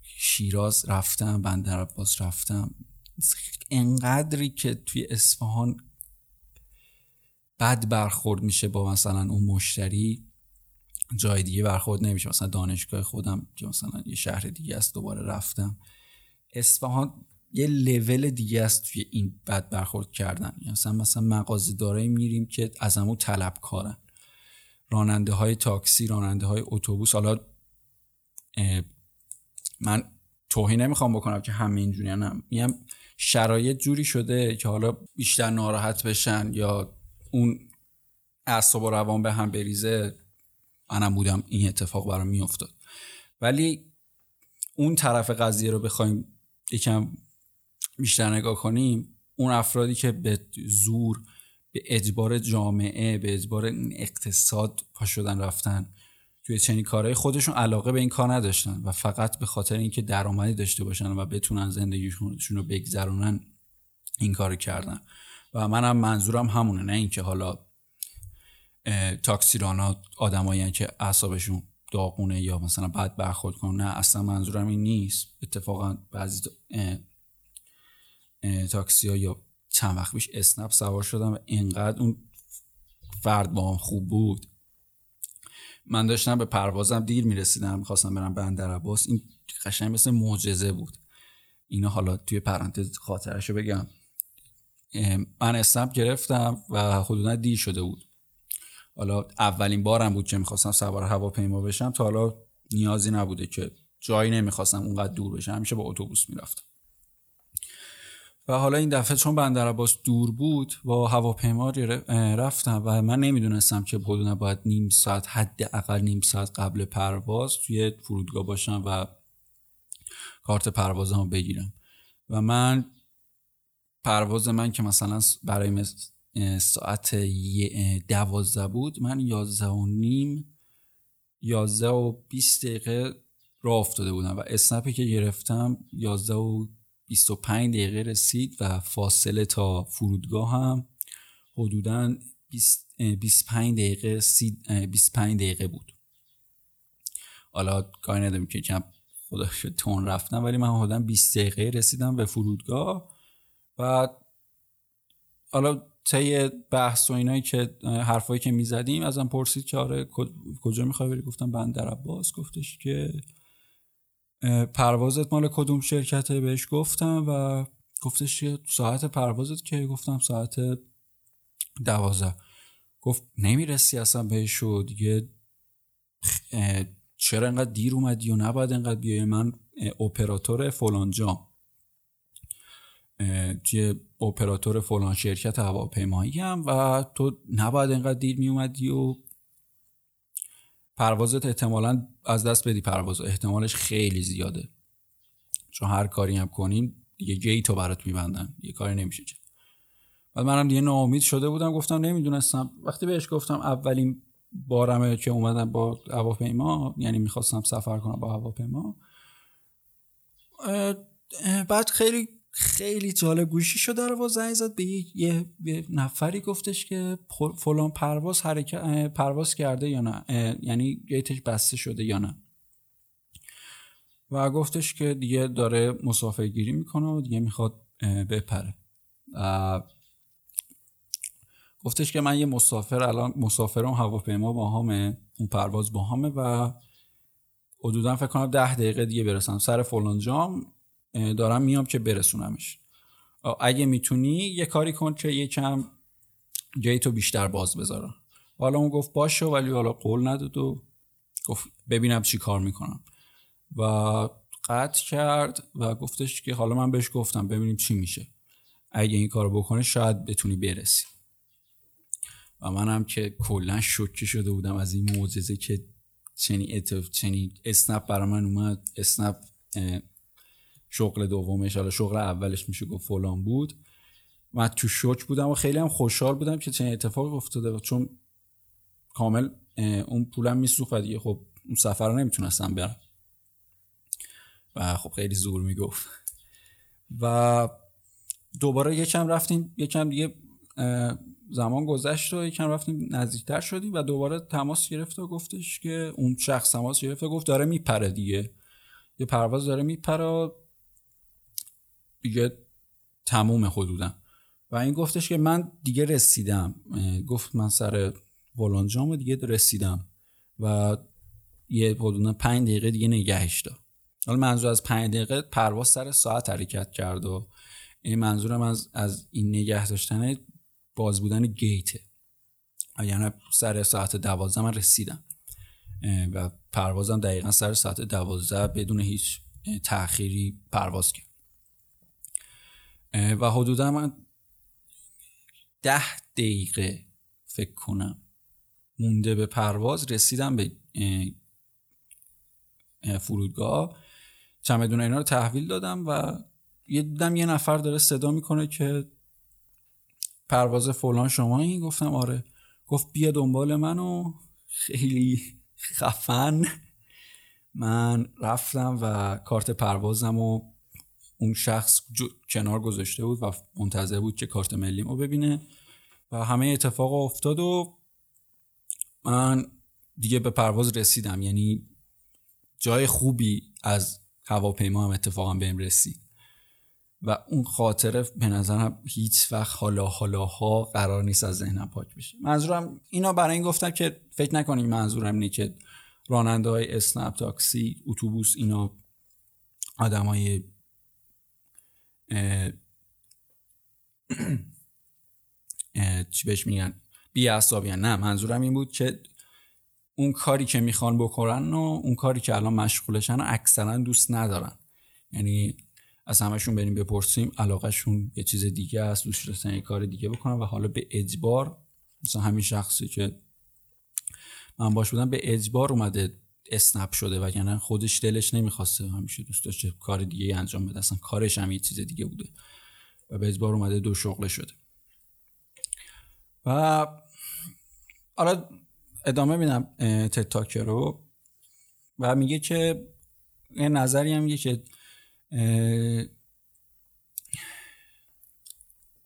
شیراز رفتم بندر عباس رفتم. انقدری که توی اصفهان بد برخورد میشه با مثلا اون مشتری جای دیگه برخورد نمیشه. مثلا دانشگاه خودم که مثلا یه شهر دیگه است دوباره رفتم. اصفهان یه لول دیگه است توی این بد برخورد کردن. یعنی مثلا مثلا مغازه دارایی میریم که از همون طلب کارن راننده های تاکسی راننده های اتوبوس. حالا من توهی نمی‌خوام بکنم که همه اینجوری هم میگم شرایط جوری شده که حالا بیشتر ناراحت بشن یا اون اعصاب و روان به هم بریزه. منم بودم این اتفاق برام میافتاد. ولی اون طرف قضیه رو بخوایم یکم بیشتر نگاه کنیم اون افرادی که به زور به اجبار جامعه به اجبار اقتصاد پا شدن رفتن توی چنین کارهای خودشون علاقه به این کار نداشتن و فقط به خاطر اینکه درآمدی داشته باشن و بتونن زندگیشون رو بگذرونن این کار کردن. و منم منظورم همونه نه اینکه حالا تاکسیرانا آدمایی که اعصابشون داغونه یا مثلا بد برخورد کنن نه اصلا منظورم این نیست. اتفاقا بعضی تاکسی ها یا چند وقت پیش اسنپ سوار شدم و اینقدر اون فرد با خوب بود. من داشتم به پروازم دیر می‌رسیدم می‌خواستم برم بندر عباس. این قشنگ مثل معجزه بود. اینا حالا توی پرانتز خاطرشو بگم. من اسنپ گرفتم و حدودا دیر شده بود. حالا اولین بارم بود که می‌خواستم سوار هواپیما بشم تا حالا نیازی نبوده که جایی نمی‌خواستم اونقدر دور بشم. همیشه با اتوبوس می‌رفتم. و حالا این دفعه چون بندر عباس دور بود با هواپیما رفتم و من نمی‌دونستم که حدودا باید نیم ساعت حداقل نیم ساعت قبل پرواز توی فرودگاه باشم و کارت پروازمو بگیرم. و من پرواز من که مثلا برای ساعت دوازده بود من یازده و نیم یازده و بیست دقیقه را افتاده بودم و اسنپی که گرفتم یازده و 25 دقیقه رسید و فاصله تا فرودگاه هم حدودا 25 دقیقه 25 دقیقه بود. حالا کاری نداریم که کم خدا تون رفتم ولی من حدودا 20 دقیقه رسیدم به فرودگاه. و حالا طی بحث و اینایی که حرفایی که می‌زدیم ازم پرسید که آره کجا می‌خوای بری؟ گفتم بندر عباس. گفتش که پروازت مال کدوم شرکته بهش گفتم و گفتش که ساعت پروازت که؟ گفتم ساعت دوازه گفت نمی‌رسی اصلا بهش شد دیگه چرا انقدر دیر اومدی و نباید انقدر بیای؟ من اپراتور فلان جام. توی اپراتور فلان شرکت هواپیمایی هم و تو نباید انقدر دیر می اومدی و پروازت احتمالا از دست بدی پرواز. احتمالش خیلی زیاده. چون هر کاری هم کنیم دیگه گیتو برات میبندن. یه کاری نمیشه چه بعد منم دیگه ناامید شده بودم گفتم نمی‌دونستم. وقتی بهش گفتم اولین بارمه که اومدم با هواپیما یعنی می‌خواستم سفر کنم با هواپیما بعد خیلی خیلی جالب گوشی شد در زنگ زد به یه،, نفری گفتش که فلان پرواز حرکت پرواز کرده یا نه؟ یعنی گیتش بسته شده یا نه؟ و گفتش که دیگه داره مسافرگیری می‌کنه و دیگه می‌خواد بپره. گفتش که من یه مسافر الان مسافرم هواپیما با همه اون پرواز با همه و حدودا فکر کنم ده دقیقه دیگه برسم. سر فلان جام دارم میام که برسونمش. اگه می‌تونی یه کاری کن که یکم گیتو بیشتر باز بذارم. حالا اون گفت باشه ولی حالا قول نداد و گفت ببینم چی کار می‌کنم. و قطع کرد و گفتش که حالا من بهش گفتم ببینیم چی میشه. اگه این کار بکنه شاید بتونی برسی. و منم که کلا شوکه شده بودم از این معجزه که چنین اتف چنین اسنپ برای من اومد. اسنپ شغل دومش حالا شغل اولش میشه گفت فلان بود. من تو شوک بودم و خیلی هم خوشحال بودم که چنین اتفاقی افتاده چون کامل اون پولم میسوخت دیگه خب اون سفر رو نمی‌تونستم برم. و خب خیلی زور می‌گفت. و دوباره یکم رفتیم یکم دیگه زمان گذشت و یکم رفتیم نزدیکتر شدیم و دوباره تماس گرفت و گفتش که اون شخص تماس گرفت و گفت داره میپره دیگه. یه پرواز داره میپره دیگه تموم حدودم و این گفتش که من دیگه رسیدم. گفت من سر ولانجام دیگه رسیدم. و یه حدودا پنج دقیقه دیگه نگهش داد. حالا منظور از پنج دقیقه پرواز سر ساعت حرکت کرد و این منظورم از, از این نگه داشتن باز بودن گیته یعنی سر ساعت دوازده من رسیدم. و پروازم دقیقا سر ساعت دوازده بدون هیچ تأخیری پرواز کرد. و حدودا من ده دقیقه فکر کنم مونده به پرواز رسیدم به فرودگاه. چمدون اینا رو تحویل دادم و یه دیدم یه نفر داره صدا می‌کنه که پرواز فلان شما این؟ گفتم آره. گفت بیا دنبال منو. خیلی خفن. من رفتم و کارت پروازم و اون شخص کنار گذاشته بود و منتظر بود که کارت ملیم رو ببینه و همه اتفاق افتاد و من دیگه به پرواز رسیدم. یعنی جای خوبی از هواپیما هم اتفاقا بهم رسید. و اون خاطره به نظرم هیچ وقت حالا حالاها قرار نیست از ذهنم پاک بشه. منظورم اینا برای این گفتم که فکر نکنید منظورم اینه که راننده های اسنپ تاکسی اتوبوس اینا آدم های چی بهش میگن؟ بی نه منظورم این بود که اون کاری که می‌خوان بکنن و اون کاری که الان مشغولشن اکثرا دوست ندارن. یعنی از همشون بریم بپرسیم علاقهشون یه چیز دیگه است دوست داشتن یه کار دیگه بکنن و حالا به اجبار مثلا همین شخصی که من باش بودم به اجبار اومده اسنپ شده و یعنی خودش دلش نمی‌خواسته همیشه دوست داشته کار دیگه انجام بده. اصلا کارش هم یه چیز دیگه بوده و به اجبار اومده دو شغله شده. و حالا ادامه میدم تتاک رو. و میگه که یه نظری هم میگه که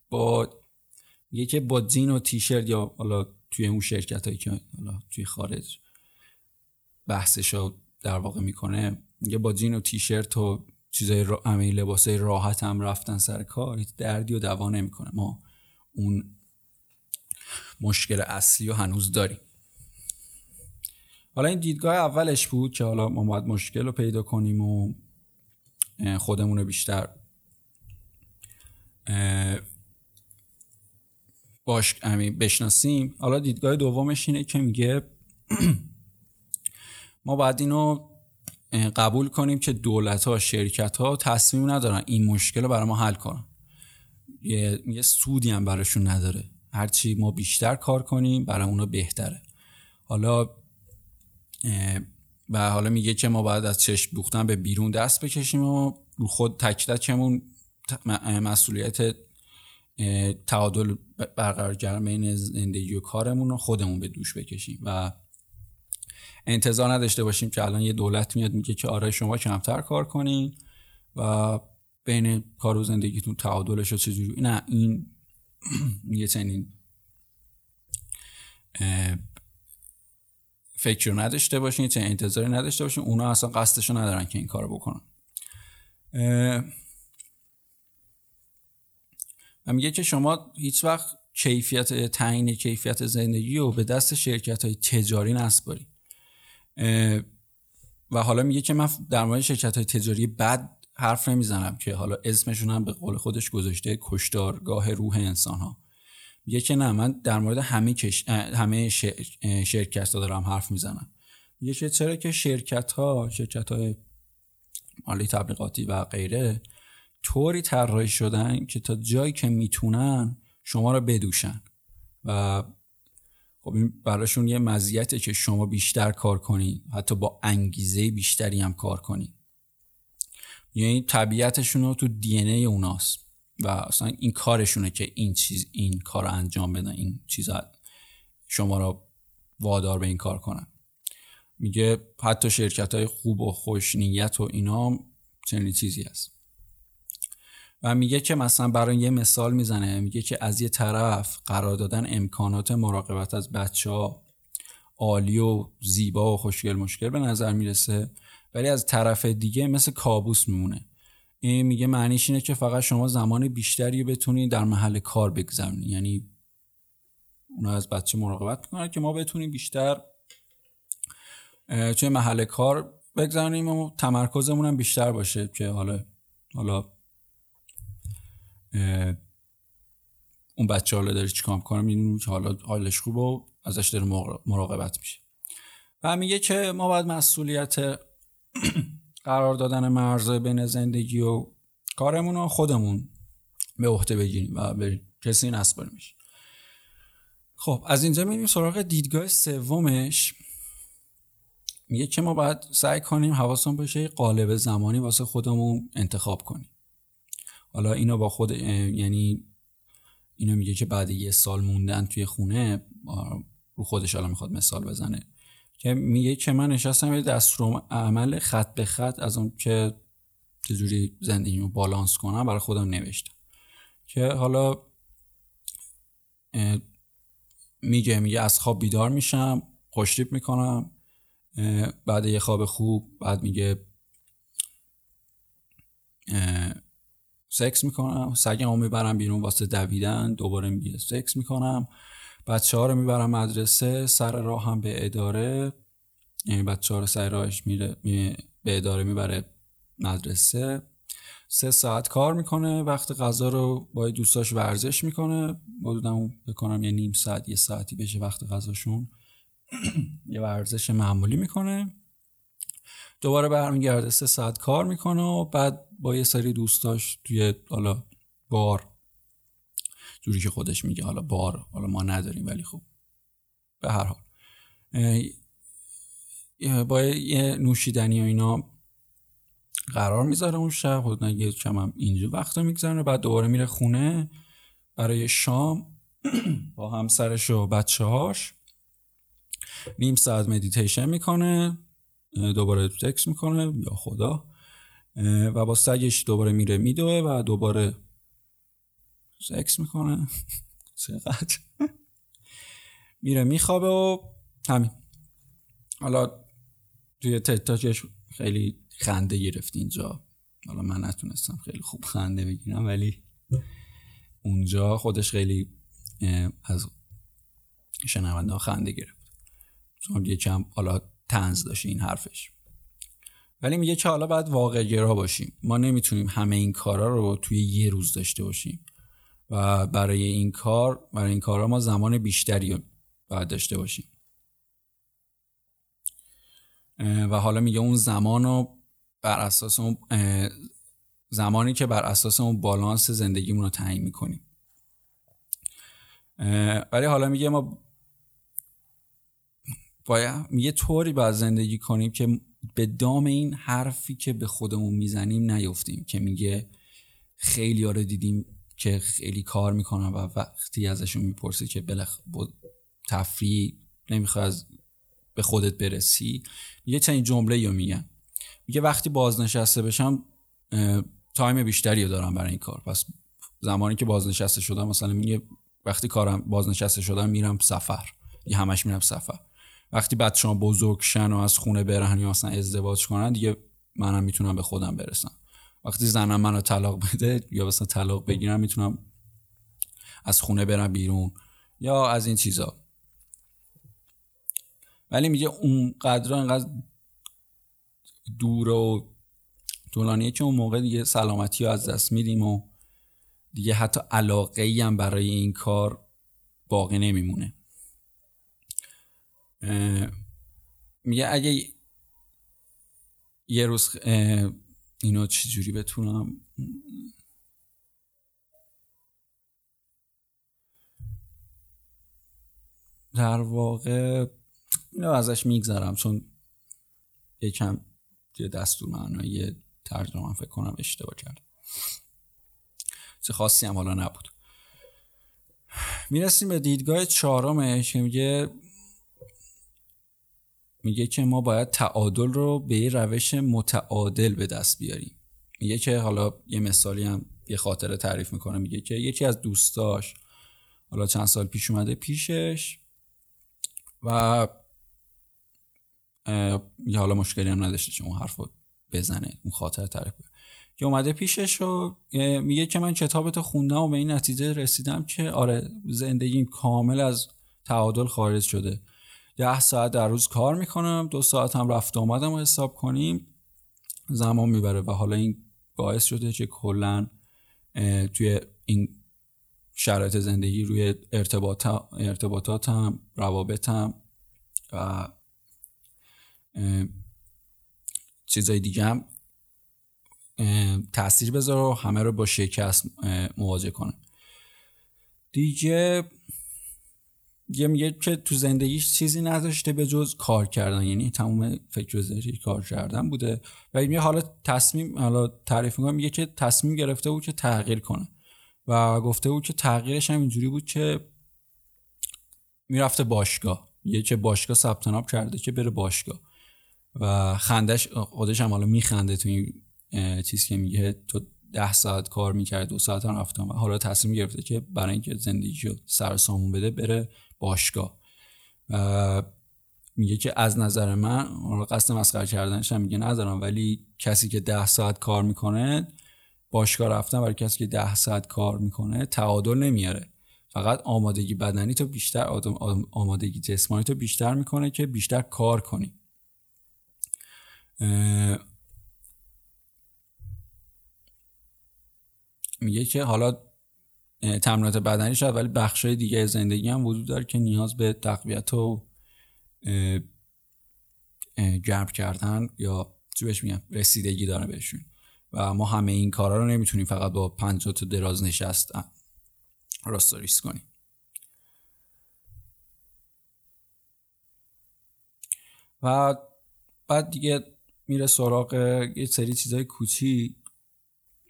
با میگه که با جین و تیشرت یا حالا توی اون شرکت هایی که حالا توی خارج بحثش رو در واقع می‌کنه میگه با جین و تیشرت و چیزای را... همه لباسای راحت هم رفتن سر کار دردی و دوا نمی‌کنه. ما اون مشکل اصلی رو هنوز داریم. حالا این دیدگاه اولش بود که حالا ما باید مشکل رو پیدا کنیم و خودمون رو بیشتر باش بشناسیم. حالا دیدگاه دومش اینه که میگه ما باید اینو قبول کنیم که دولت ها شرکت ها تصمیم ندارن این مشکل رو برای ما حل کنن. یه, یه سودی هم براشون نداره. هرچی ما بیشتر کار کنیم برای اونا بهتره. حالا و حالا میگه که ما باید از چشم دوختن به بیرون دست بکشیم و رو خود تکیدت چمون مسئولیت تعادل برقرار کردن بین زندگی و کارمون رو خودمون به دوش بکشیم. و انتظار نداشته باشیم که الان یه دولت میاد میگه که آره شما کمتر کار کنین و بین کار و زندگیتون تعادلش رو چجوری نه این یه چنین فکر رو نداشته باشین چه انتظاری نداشته باشین. اونا اصلا قصدشو ندارن که این کار بکنن. و میگه که شما هیچ وقت کیفیت تعیین کیفیت زندگی رو به دست شرکت های تجاری نسپاری و حالا میگه که من در مورد شرکت های تجاری بد حرف نمی‌زنم که حالا اسمشون هم به قول خودش گذاشته کشتارگاه روح انسان ها میگه که نه من در مورد همه, کش... همه شرکت ها دارم حرف می‌زنم. میگه که چرا که شرکت ها شرکت های مالی تبلیغاتی و غیره طوری طراحی شدن که تا جایی که می‌تونن شما رو بدوشن و خب این براشون یه مزیته که شما بیشتر کار کنید حتی با انگیزه بیشتری هم کار کنید یعنی طبیعتشون رو تو دی ای اوناست و اصلا این کارشونه که این چیز این کار رو انجام بدن این چیز شما را وادار به این کار کنن. میگه حتی شرکت های خوب و خوش نیت و اینا چنین چیزی هست. و میگه که مثلا برای یه مثال می‌زنه میگه که از یه طرف قرار دادن امکانات مراقبت از بچه ها عالی و زیبا و خوشگل مشکل به نظر می‌رسه ولی از طرف دیگه مثل کابوس میمونه. این میگه معنیش اینه که فقط شما زمان بیشتری بتونید در محل کار بگذرونید یعنی اونا از بچه مراقبت می‌کنن که ما بتونیم بیشتر توی محل کار بگذاریم و تمرکزمون هم بیشتر باشه که حالا حالا اون بچه حالا داره چیکار می‌کنه می‌دونیم که حالا حالش خوبه و ازش داره مراقبت میشه. و میگه که ما باید مسئولیت قرار دادن مرز بین زندگی و کارمون رو خودمون به عهده بگیریم و به کسی نسپاریمش خب از اینجا میریم سراغ دیدگاه سومش. میگه که ما باید سعی کنیم حواسمون باشه قالب زمانی واسه خودمون انتخاب کنیم. حالا اینو با خود یعنی اینو میگه که بعد یه سال موندن توی خونه رو خودش حالا می‌خواد مثال بزنه. که میگه که من نشستم یه دستور عمل خط به خط از اون که چجوری زندگی رو بالانس کنم برای خودم نوشتم. که حالا میگه میگه از خواب بیدار میشم خوشتیپ می‌کنم بعد یه خواب خوب بعد میگه سکس می‌کنم سگم می‌برم بیرون واسه دویدن دوباره میگه سکس می‌کنم. بچه ها رو می‌برم مدرسه سر راه هم به اداره. یعنی بچه ها رو سر راهش میره به اداره می‌بره مدرسه. سه ساعت کار می‌کنه وقت غذا رو با دوستاش ورزش می‌کنه. بودم بکنم یه نیم ساعت یه ساعتی بشه وقت غذاشون. یه ورزش معمولی می‌کنه. دوباره برمیگرده سه ساعت کار می‌کنه و بعد با یه سری دوستاش توی حالا بار جوری که خودش میگه حالا بار حالا ما نداریم ولی خب به هر حال. با یه نوشیدنی و اینا قرار می‌ذاره اون شب خود نگه چم اینجا وقت میگذره بعد دوباره میره خونه. برای شام با همسرش و بچه هاش نیم ساعت مدیتیشن می‌کنه دوباره تکس می‌کنه یا خدا. و با سگش دوباره میره میدوه و دوباره سکس می‌کنه. چقدر؟ میره میخوابه و همین. حالا توی تتاچش خیلی خنده گرفت اینجا. حالا من نتونستم خیلی خوب خنده بگیرم ولی اونجا خودش خیلی از شنونده خنده گرفت. چون یکم حالا تنز داشت این حرفش. ولی میگه که حالا باید واقع گرا باشیم. ما نمی‌تونیم همه این کارا رو توی یه روز داشته باشیم. و برای این کار برای این کارا ما زمان بیشتری باید داشته باشیم. و حالا میگه اون زمان رو بر اساس اون زمانی که بر اساس اون بالانس زندگیمون رو تعیین می‌کنیم. ولی حالا میگه ما باید میگه طوری باید زندگی کنیم که به دام این حرفی که به خودمون می‌زنیم نیفتیم که میگه خیلی رو دیدیم که خیلی کار می‌کنن و وقتی ازشون می‌پرسی که بلخ تفریح نمی‌خواد از به خودت برسی یه چنین جمله رو میگن. میگه وقتی بازنشسته بشم تایم بیشتری رو دارم برای این کار. پس زمانی که بازنشسته شدم مثلا میگه وقتی کارم بازنشسته شدم میرم سفر. یه همش میرم سفر. وقتی بچه ها بزرگ شن و از خونه برن یا مثلا ازدواج کنن دیگه منم می‌تونم به خودم برسم. وقتی زنم منو طلاق بده یا مثلا طلاق بگیرم می‌تونم از خونه برم بیرون یا از این چیزا. ولی میگه اون قدر انقدر دور و طولانیه که اون موقع دیگه سلامتی رو از دست میدیم و دیگه حتی علاقه ای هم برای این کار باقی نمیمونه. میگه اگه یه روز اینو چجوری بتونم؟ در واقع اینو ازش میگذرم چون یکم یه دستور معنای ترجمه فکر کنم اشتباه کردم چه خاصی هم حالا نبود. می‌رسیم به دیدگاه چهارمش که میگه میگه که ما باید تعادل رو به یه روش متعادل به دست بیاریم. میگه که حالا یه مثالی هم یه خاطره تعریف می‌کنه. میگه که یکی از دوستاش حالا چند سال پیش اومده پیشش و یه حالا مشکلی هم نداشته چون اون حرف بزنه اون خاطر تعریف که اومده پیشش و میگه که من کتابتو خوندم و به این نتیجه رسیدم که آره زندگی کامل از تعادل خارج شده. ده ساعت در روز کار می‌کنم دو ساعت هم رفت آمدم و حساب کنیم. زمان می‌بره و حالا این باعث شده که کلا توی این شرایط زندگی روی ارتباط ارتباطاتم روابطم و چیزای دیگه هم تاثیر بذاره و همه رو با شکست مواجه کنه. دیگه یه میگه که تو زندگیش چیزی نداشته به جز کار کردن. یعنی تمام فکر زندگی کار کردن بوده. و میگه حالا تصمیم حالا تعریف می‌کنه میگه که تصمیم گرفته بود که تغییر کنه. و گفته بود که تغییرش هم اینجوری بود که می‌رفته باشگاه. یه که باشگاه ثبت نام کرده که بره باشگاه. و خندش خودش هم حالا میخنده تو این چیز که میگه تو ده ساعت کار می‌کرد دو ساعت هم رفتم حالا تصمیم گرفته که برای اینکه زندگی رو سر سامون بده بره باشگاه. میگه که از نظر من قصد مسخره کردنش هم میگه ندارم ولی کسی که ده ساعت کار می‌کنه باشگاه رفتن برای کسی که ده ساعت کار می‌کنه تعادل نمیاره. فقط آمادگی بدنی تو بیشتر آمادگی جسمانی تو بیشتر می‌کنه که بیشتر کار کنی. میگه که حالا تمرینات بدنی شد ولی بخشای دیگه زندگی هم وجود داره که نیاز به تقویت و گرم کردن یا چی بهش میگم رسیدگی داره بهشون. و ما همه این کارا رو نمی‌تونیم فقط با پنج تا دراز نشست راستاریس کنیم. و بعد دیگه میره سراغ یه سری چیزای کوچی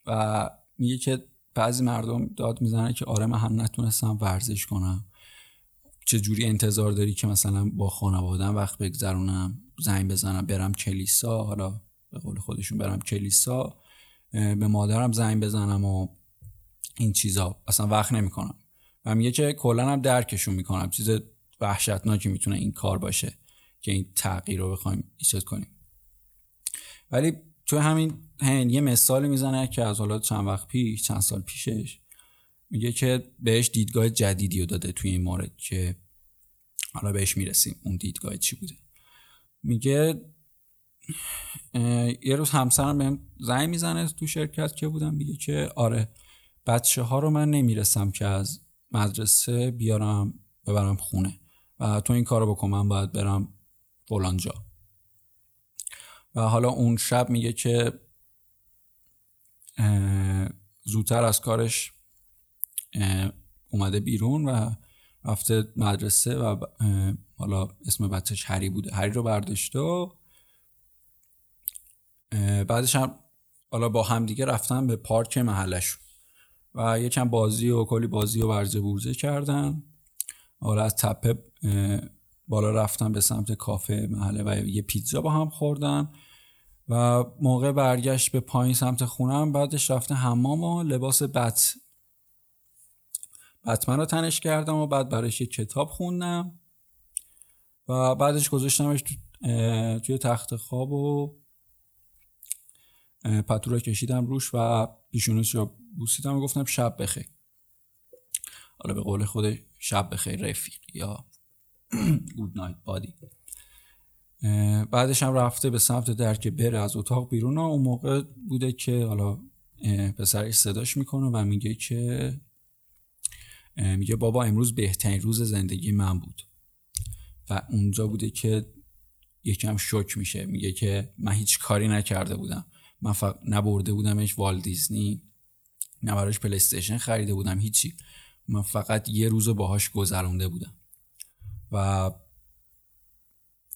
و میگه که بعضی مردم داد می‌زنه که آره من هم نتونستم ورزش کنم. چه جوری انتظار داری که مثلا با خانوادم وقت بگذرونم زنگ بزنم برم کلیسا؟ حالا به قول خودشون برم کلیسا به مادرم زنگ بزنم و این چیزا. اصلا وقت نمی‌کنم. و میگه که کلا هم درکشون می‌کنم. چیز وحشتناکی می‌تونه این کار باشه که این تغییر رو بخوایم ایجاد کنیم. ولی تو همین یه مثال می‌زنه که از حالا چند وقت پیش چند سال پیشش میگه که بهش دیدگاه جدیدی رو داده توی این مورد که حالا بهش می‌رسیم اون دیدگاه چی بوده. میگه یه روز همسرم بهم زنگ می‌زنه تو شرکت که بودم میگه که آره بچه ها رو من نمی‌رسم که از مدرسه بیارم ببرم خونه و تو این کارو بکن من باید برم فلان جا. و حالا اون شب میگه که زودتر از کارش اومده بیرون و رفته مدرسه و حالا اسم بچهش هری بوده. هری رو برداشته و بعدش هم حالا با همدیگه رفتن به پارک محلش و یکم بازی و کلی بازی و ورزه بورزه کردن. حالا از تپه بالا رفتن به سمت کافه محله و یه پیتزا با هم خوردن. و موقع برگشت به پایین سمت خونم بعدش رفته حمام و لباس بت. بتمن رو تنش کردم و بعد برایش یه کتاب خوندم. و بعدش گذاشتمش توی تخت خواب و پتو کشیدم روش و پیشونش رو بوسیدم و گفتم شب بخیر. حالا به قول خود شب بخیر رفیق یا گود نایت بادی بعدش هم رفته به سمت در که بره از اتاق بیرون اون موقع بوده که حالا پسرش صداش می‌کنه و میگه که میگه بابا امروز بهترین روز زندگی من بود. و اونجا بوده که یکم شوک میشه. میگه که من هیچ کاری نکرده بودم. من فقط نبرده بودمش وال دیزنی نه براش پلیستیشن خریده بودم هیچی. من فقط یه روز باهاش گذرونده بودم. و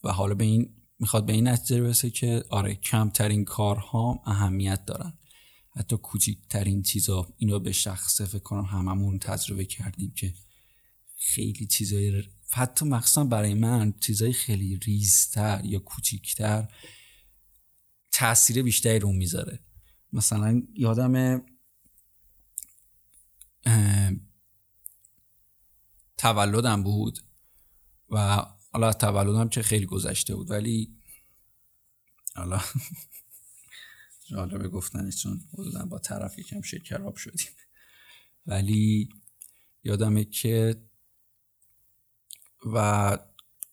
و حالا به این می‌خواد به این نتیجه برسه که آره کمترین کارها اهمیت دارن. حتی کوچکترین چیزا اینو به شخصه فکر کنم هممون تجربه کردیم که خیلی چیزای حتی مخصوصا برای من چیزای خیلی ریزتر یا کوچیکتر تاثیر بیشتری رو می‌ذاره. مثلا یادم تولدم بود و حالا تولدم چه خیلی گذشته بود ولی حالا جالبه گفتنش چون با طرف یکم شکراب شدیم. ولی یادمه که و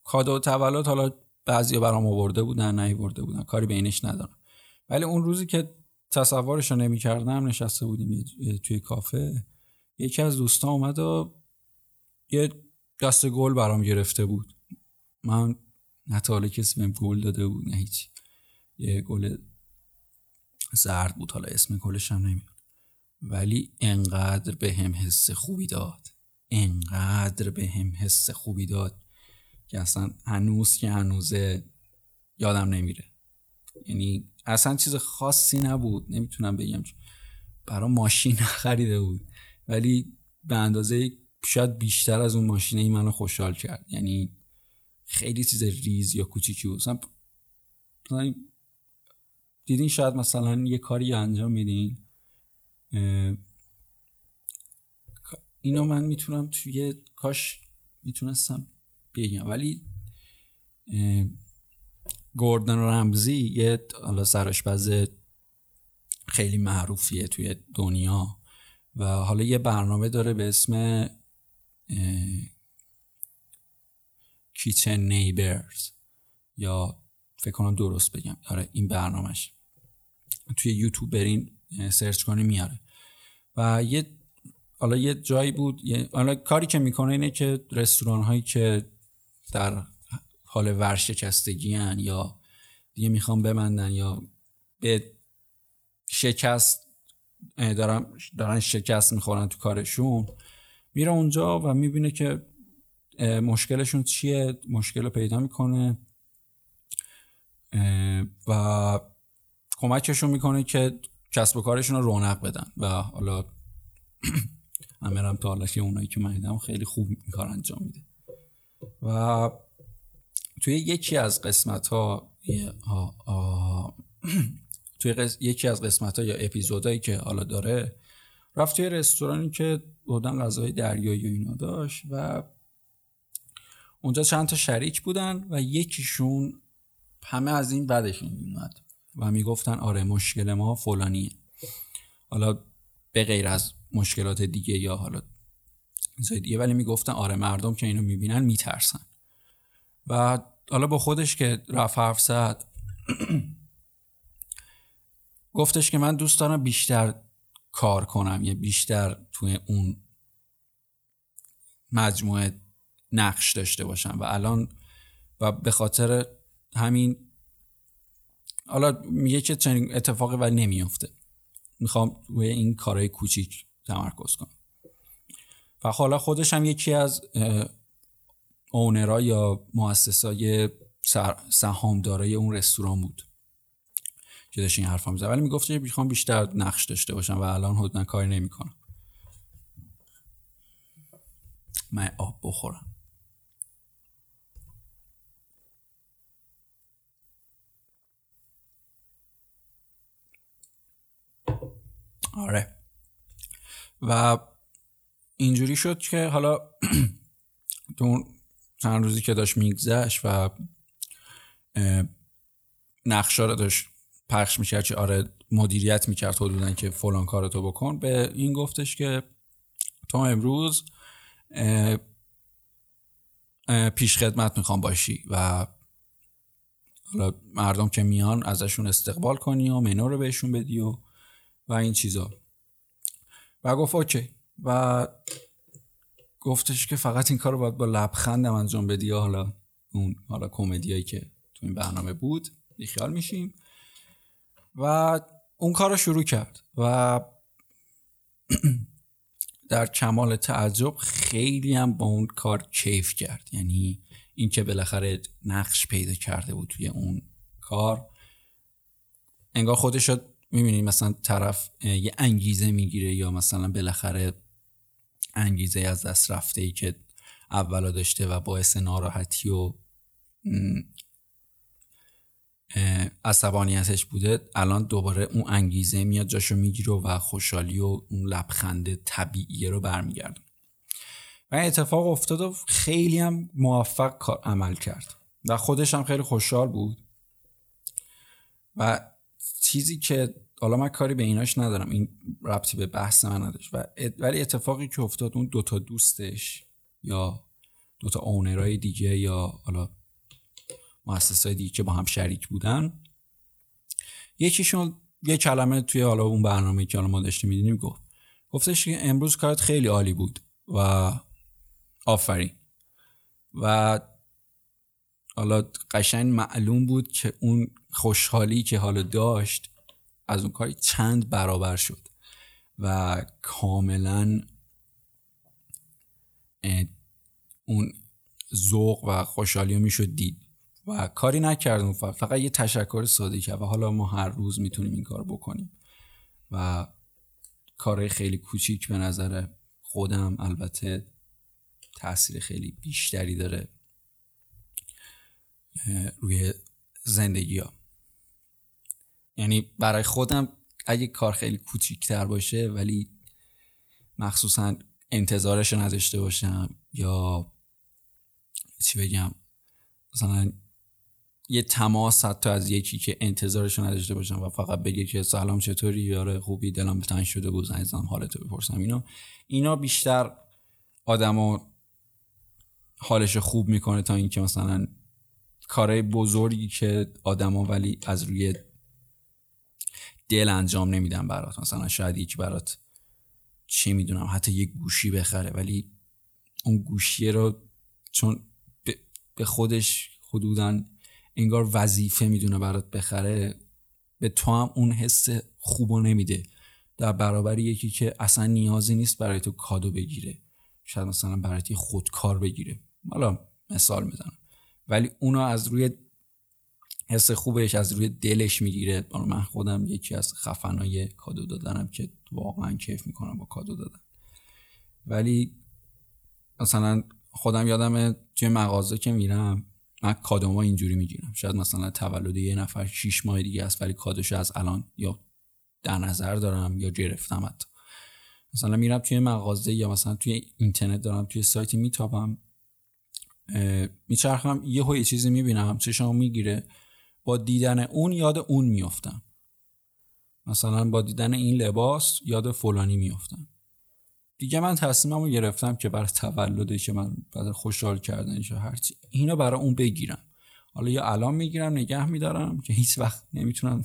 کادو تولد حالا بعضی برام آورده بودن نیورده بودن کاری بینش ندارم. ولی اون روزی که تصورش رو نمی کردم نشسته بودیم توی کافه یکی از دوستان اومد و یه دست گل برام گرفته بود. من نه کسی بهم گل داده بود نه هیچ. یه گل زرد بود حالا اسم گلش هم نمیاد. ولی انقدر به هم حس خوبی داد. انقدر به هم حس خوبی داد که اصلا هنوز که هنوزه یادم نمیره. یعنی اصلا چیز خاصی نبود نمی‌تونم بگم برای ماشین خریده بود. ولی به اندازه شاید بیشتر از اون ماشینه ای منو خوشحال کرد. یعنی خیلی چیز ریز یا کوچیکی مثلا دیدین شاید مثلا یه کاری انجام میدین اینو من می‌تونم توی کاش می‌تونستم بگم. ولی گوردن رمزی یه حالا سراشپز خیلی معروفیه توی دنیا و حالا یه برنامه داره به اسم کیچن نیبرز یا فکر کنم درست بگم. آره این برنامهش. توی یوتیوب برین سرچ کنی میاره. و یه حالا یه جایی بود حالا کاری که می‌کنه اینه که رستوران هایی که در حال ورشکستگی هن یا دیگه می‌خوام بمندن یا به شکست دارن, دارن شکست می‌خورن تو کارشون میره اونجا و می‌بینه که مشکلشون چیه؟ مشکل رو پیدا می‌کنه. و کمکشون می‌کنه که کسب و کارشون رو رونق بدن. و حالا امیرم تا حالا که اونایی که من خیلی خوب این کار انجام میده. و توی یکی از قسمت ها توی یکی از قسمت ها یا اپیزودهایی که حالا داره رفت توی رستورانی که بودن غذای دریایی و اینا داشت و اونجا چند تا شریک بودن و یکیشون همه از این بدشون میومد و می‌گفتن آره مشکل ما فلانیه. حالا به غیر از مشکلات دیگه یا حالا دیگه ولی می‌گفتن آره مردم که اینو می‌بینن میترسن. و حالا با خودش که رفت حرف زد گفتش که من دوست دارم بیشتر کار کنم یا بیشتر توی اون مجموعه نقش داشته باشم و الان و به خاطر همین حالا میگه که چنین اتفاقی ولی نمیافته. می‌خوام روی این کارهای کوچیک تمرکز کنم. و حالا خودش هم یکی از اونرا یا مؤسسای سهامدارای اون رستوران بود که داشت این حرفا می‌زد. ولی می‌گفت که می‌خوام بیشتر نقش داشته باشم و الان حدودا کاری نمی‌کنم. من آب بخورم. آره. و اینجوری شد که حالا تو چند روزی که داشت میگذشت و نقشه رو داشت پخش می‌کرد که آره مدیریت می‌کرد حدودا که فلان کارتو بکن. به این گفتش که تو امروز پیش خدمت می‌خوام باشی و حالا مردم که میان ازشون استقبال کنی و منو رو بهشون بدی و این چیزا. و گفت اوکی. و گفتش که فقط این کار رو باید با لبخندم انجام بدی. حالا اون حالا کمدیایی که تو این برنامه بود بیخیال میشیم. و اون کار رو شروع کرد. و در کمال تعجب خیلی هم با اون کار کیف کرد. یعنی این که بالاخره نقش پیدا کرده بود توی اون کار. انگار خودش می‌بینی مثلا طرف یه انگیزه می‌گیره یا مثلا بالاخره انگیزه از دست رفته ای که اولا داشته و باعث ناراحتی و عصبانیتش بوده الان دوباره اون انگیزه میاد جاشو می‌گیره و خوشحالی و اون لبخند طبیعیه رو برمیگرده و اتفاق افتاد و خیلی هم موفق عمل کرد. و خودش هم خیلی خوشحال بود. و چیزی که حالا من کاری به ایناش ندارم. این ربطی به بحث من نداشت. و ولی اتفاقی که افتاد اون دوتا دوستش یا دوتا اونرهای دیگه یا حالا مؤسسای دیگه که با هم شریک بودن یکیشون یه کلمه توی حالا اون برنامه که حالا ما داشتیم می‌دونیم گفت. گفتش که امروز کارت خیلی عالی بود و آفرین. و حالا قشنگ معلوم بود که اون خوشحالی که حالا داشت از اون کاری چند برابر شد و کاملا اون ذوق و خوشحالی رو می‌شد دید و کاری نکردم فقط یه تشکر ساده کرد و حالا ما هر روز می‌تونیم این کار بکنیم و کار خیلی کوچیک به نظر خودم البته تاثیر خیلی بیشتری داره روی زندگی ها. یعنی برای خودم اگه کار خیلی کوچیکتر باشه ولی مخصوصا انتظارش نداشته باشم یا چی بگم مثلا یه تماس حتی از یکی که انتظارش نداشته باشم و فقط بگه که سلام چطوری؟ یاره خوبی دلم تنگ شده بود زنگ حالتو بپرسم. اینا اینا بیشتر آدمو حالش خوب می‌کنه تا اینکه مثلا کارهای بزرگی که آدما ولی از روی دل انجام نمیدن برات. مثلا شاید یکی برات چه می‌دونم حتی یه گوشی بخره ولی اون گوشی رو چون به خودش حدودا انگار وظیفه می‌دونه برات بخره به تو هم اون حس خوبو نمیده. در برابر یکی که اصلا نیازی نیست برای تو کادو بگیره. شاید مثلا برای خودکار بگیره. حالا مثال می‌زنم. ولی اونو از روی حس خوبش از روی دلش می‌گیره. من خودم یکی از خفنای کادو دادنم که واقعا کیف می‌کنم با کادو دادن. ولی مثلا خودم یادم توی مغازه که میرم من کادوما اینجوری می‌گیرم. شاید مثلا تولد یه نفر 6 ماه دیگه است ولی کادوش از الان یا در نظر دارم یا گرفتم حتی. مثلا میرم توی مغازه یا مثلا توی اینترنت دارم توی سایتی میتابم. میچرخم یه یه چیزی می‌بینم چشم می‌گیره. با دیدن اون یاد اون میافتم. مثلا با دیدن این لباس یاد فلانی میافتم. دیگه من تصمیمم رو گرفتم که برای تولده که من بعد خوشحال کردنش هرچی اینو برای اون بگیرم. حالا یا الان می‌گیرم نگه میدارم که هیچ وقت نمی‌تونم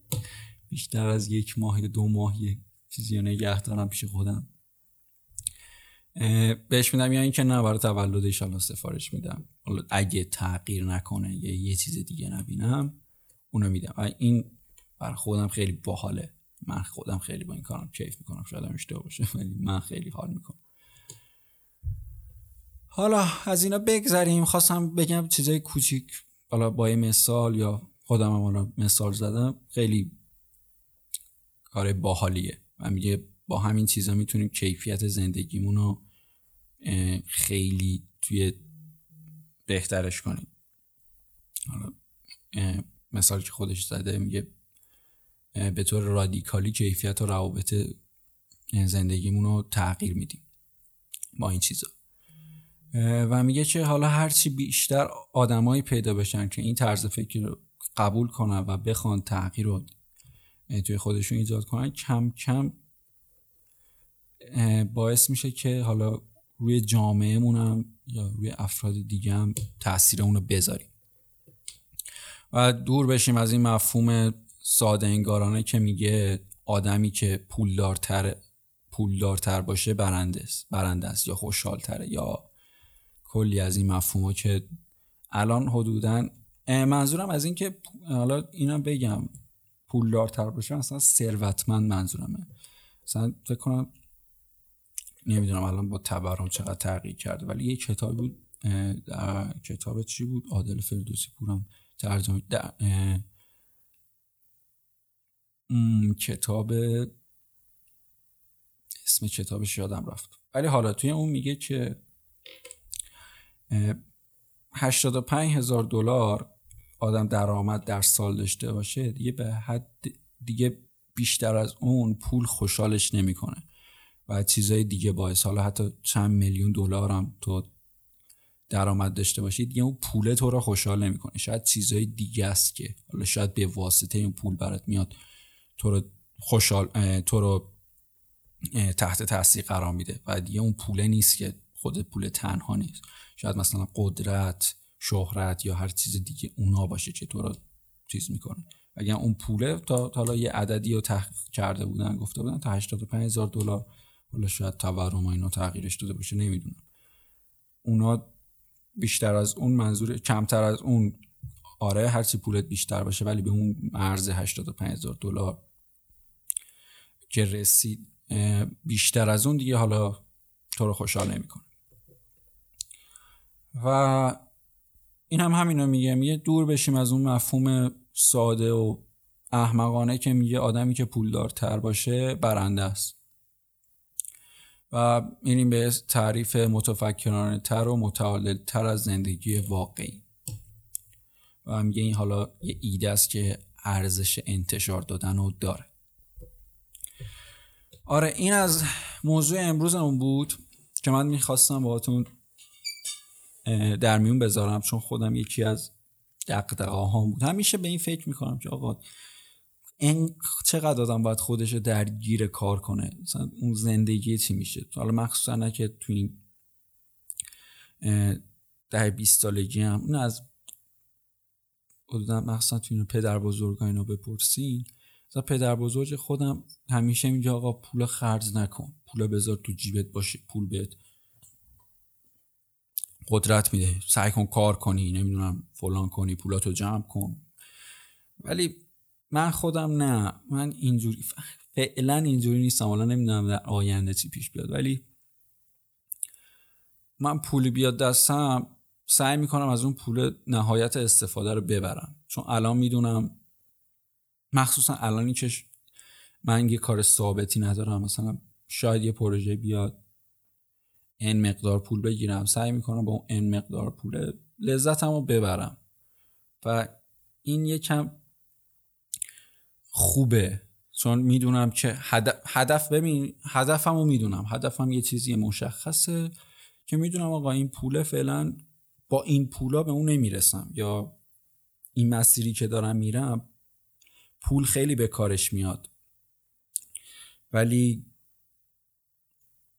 بیشتر از یک ماه یا دو ماه یک چیزی رو نگه دارم پیش خودم. بهش میدم یا اینکه نه برای تولد ایشالله سفارش میدم. اگه تغییر نکنه یا یه چیز دیگه نبینم اونو میدم. این بر خودم خیلی باحاله. من خودم خیلی با این کارم کیف می‌کنم. شاید هم اشتباه باشه ولی من خیلی حال می‌کنم. حالا از اینا بگذریم. خواستم بگم چیزای کوچیک. حالا با مثال یا خودم هم مثال زدم. خیلی کار باحالیه. و میگه با همین چیزا می‌تونیم کیفیت زندگیمون رو خیلی توی بهترش کنیم حالا مثال که خودش زده میگه به طور رادیکالی کیفیت و روابط زندگیمون رو تغییر میدیم با این چیزا. و میگه که حالا هرچی بیشتر آدمایی پیدا بشن که این طرز فکر رو قبول کنن و بخوان تغییر رو توی خودشون ایجاد کنن کم کم باعث میشه که حالا روی جامعهمون هم یا روی افراد دیگه هم تاثیر اونو بذاریم. و دور بشیم از این مفهوم ساده انگارانه که میگه آدمی که پولدارتر پولدارتر باشه برنده است. برنده است یا خوشحالتره یا کلی از این مفهوم که الان حدودا منظورم از این که حالا اینا بگم. پولدارتر باشه مثلا ثروتمند منظورمه. مثلا فکر کنم نمی‌دونم الان با تورم چقدر تغییر کرده ولی یه کتابی بود کتاب چی بود؟ عادل فردوسی پورم ترجمه کتاب اسم کتابش یادم رفت. ولی حالا توی اون میگه که 85 هزار دلار آدم درآمد در سال داشته باشه دیگه به حد دیگه بیشتر از اون پول خوشحالش نمی‌کنه. و چیزای دیگه باعث. حالا حتی چند میلیون دلار هم تو درآمد داشته باشی دیگه اون پول تو رو خوشحال نمی‌کنه شاید چیزای دیگه است که حالا شاید به واسطه اون پول برات میاد تو رو خوشحال تو رو تحت تاثیر قرار میده و دیگه اون پوله نیست که خود پول تنها نیست. شاید مثلا قدرت شهرت یا هر چیز دیگه اونا باشه که تو رو چیز می‌کنه. اگر اون پوله تا حالا یه عددی رو تحقیق کرده بودن گفته بودن تا 85 هزار دلار حالا شاید تورم و اینا تغییرش داده باشه نمی‌دونم. اونا بیشتر از اون منظور کمتر از اون آره هرچی پولت بیشتر باشه ولی به اون مرز 85 هزار دلار که رسید بیشتر از اون دیگه حالا تو رو خوشحال نمی‌کنه. و این هم همینو میگه میگه دور بشیم از اون مفهوم ساده و احمقانه که میگه آدمی که پولدارتر باشه برنده است. و میریم به تعریف متفکرانه تر و متعادل تر از زندگی واقعی. و میگه این حالا یه ایده است که ارزش انتشار دادن رو داره. آره این از موضوع امروزمون بود که من می‌خواستم باهاتون در میون بذارم چون خودم یکی از دقدقه ها بود. همیشه به این فکر می‌کنم که آقا این چقدر آدم باید خودش رو درگیر کار کنه؟ مثلا اون زندگی چی میشه؟ حالا مخصوصا که تو این ده بیست سالگی هم اون از مخصوصا تو این پدر بزرگ اینا بپرسین. مثلا پدر بزرگ خودم همیشه میگه آقا پول خرج نکن پول بذار تو جیبت باشه پول بهت قدرت میده. سعی کن کار کنی نمی‌دونم فلان کنی پولاتو جمع کن. ولی من خودم نه. من اینجوری فعلا اینجوری نیستم. حالا نمی‌دونم در آینده چی پیش بیاد. ولی من پولی بیاد دستم سعی می‌کنم از اون پول نهایت استفاده رو ببرم. چون الان می‌دونم مخصوصا الانی که من یه کار ثابتی ندارم. مثلا شاید یه پروژه بیاد این مقدار پول بگیرم. سعی می‌کنم با اون این مقدار پول لذتم رو ببرم. و این یکم خوبه. چون می‌دونم که هدف, هدف ببین هدفم رو می‌دونم. هدفم یه چیزی مشخصه که می‌دونم آقا این پوله فعلا با این پولا به اون نمی‌رسم. یا این مسیری که دارم میرم پول خیلی به کارش میاد. ولی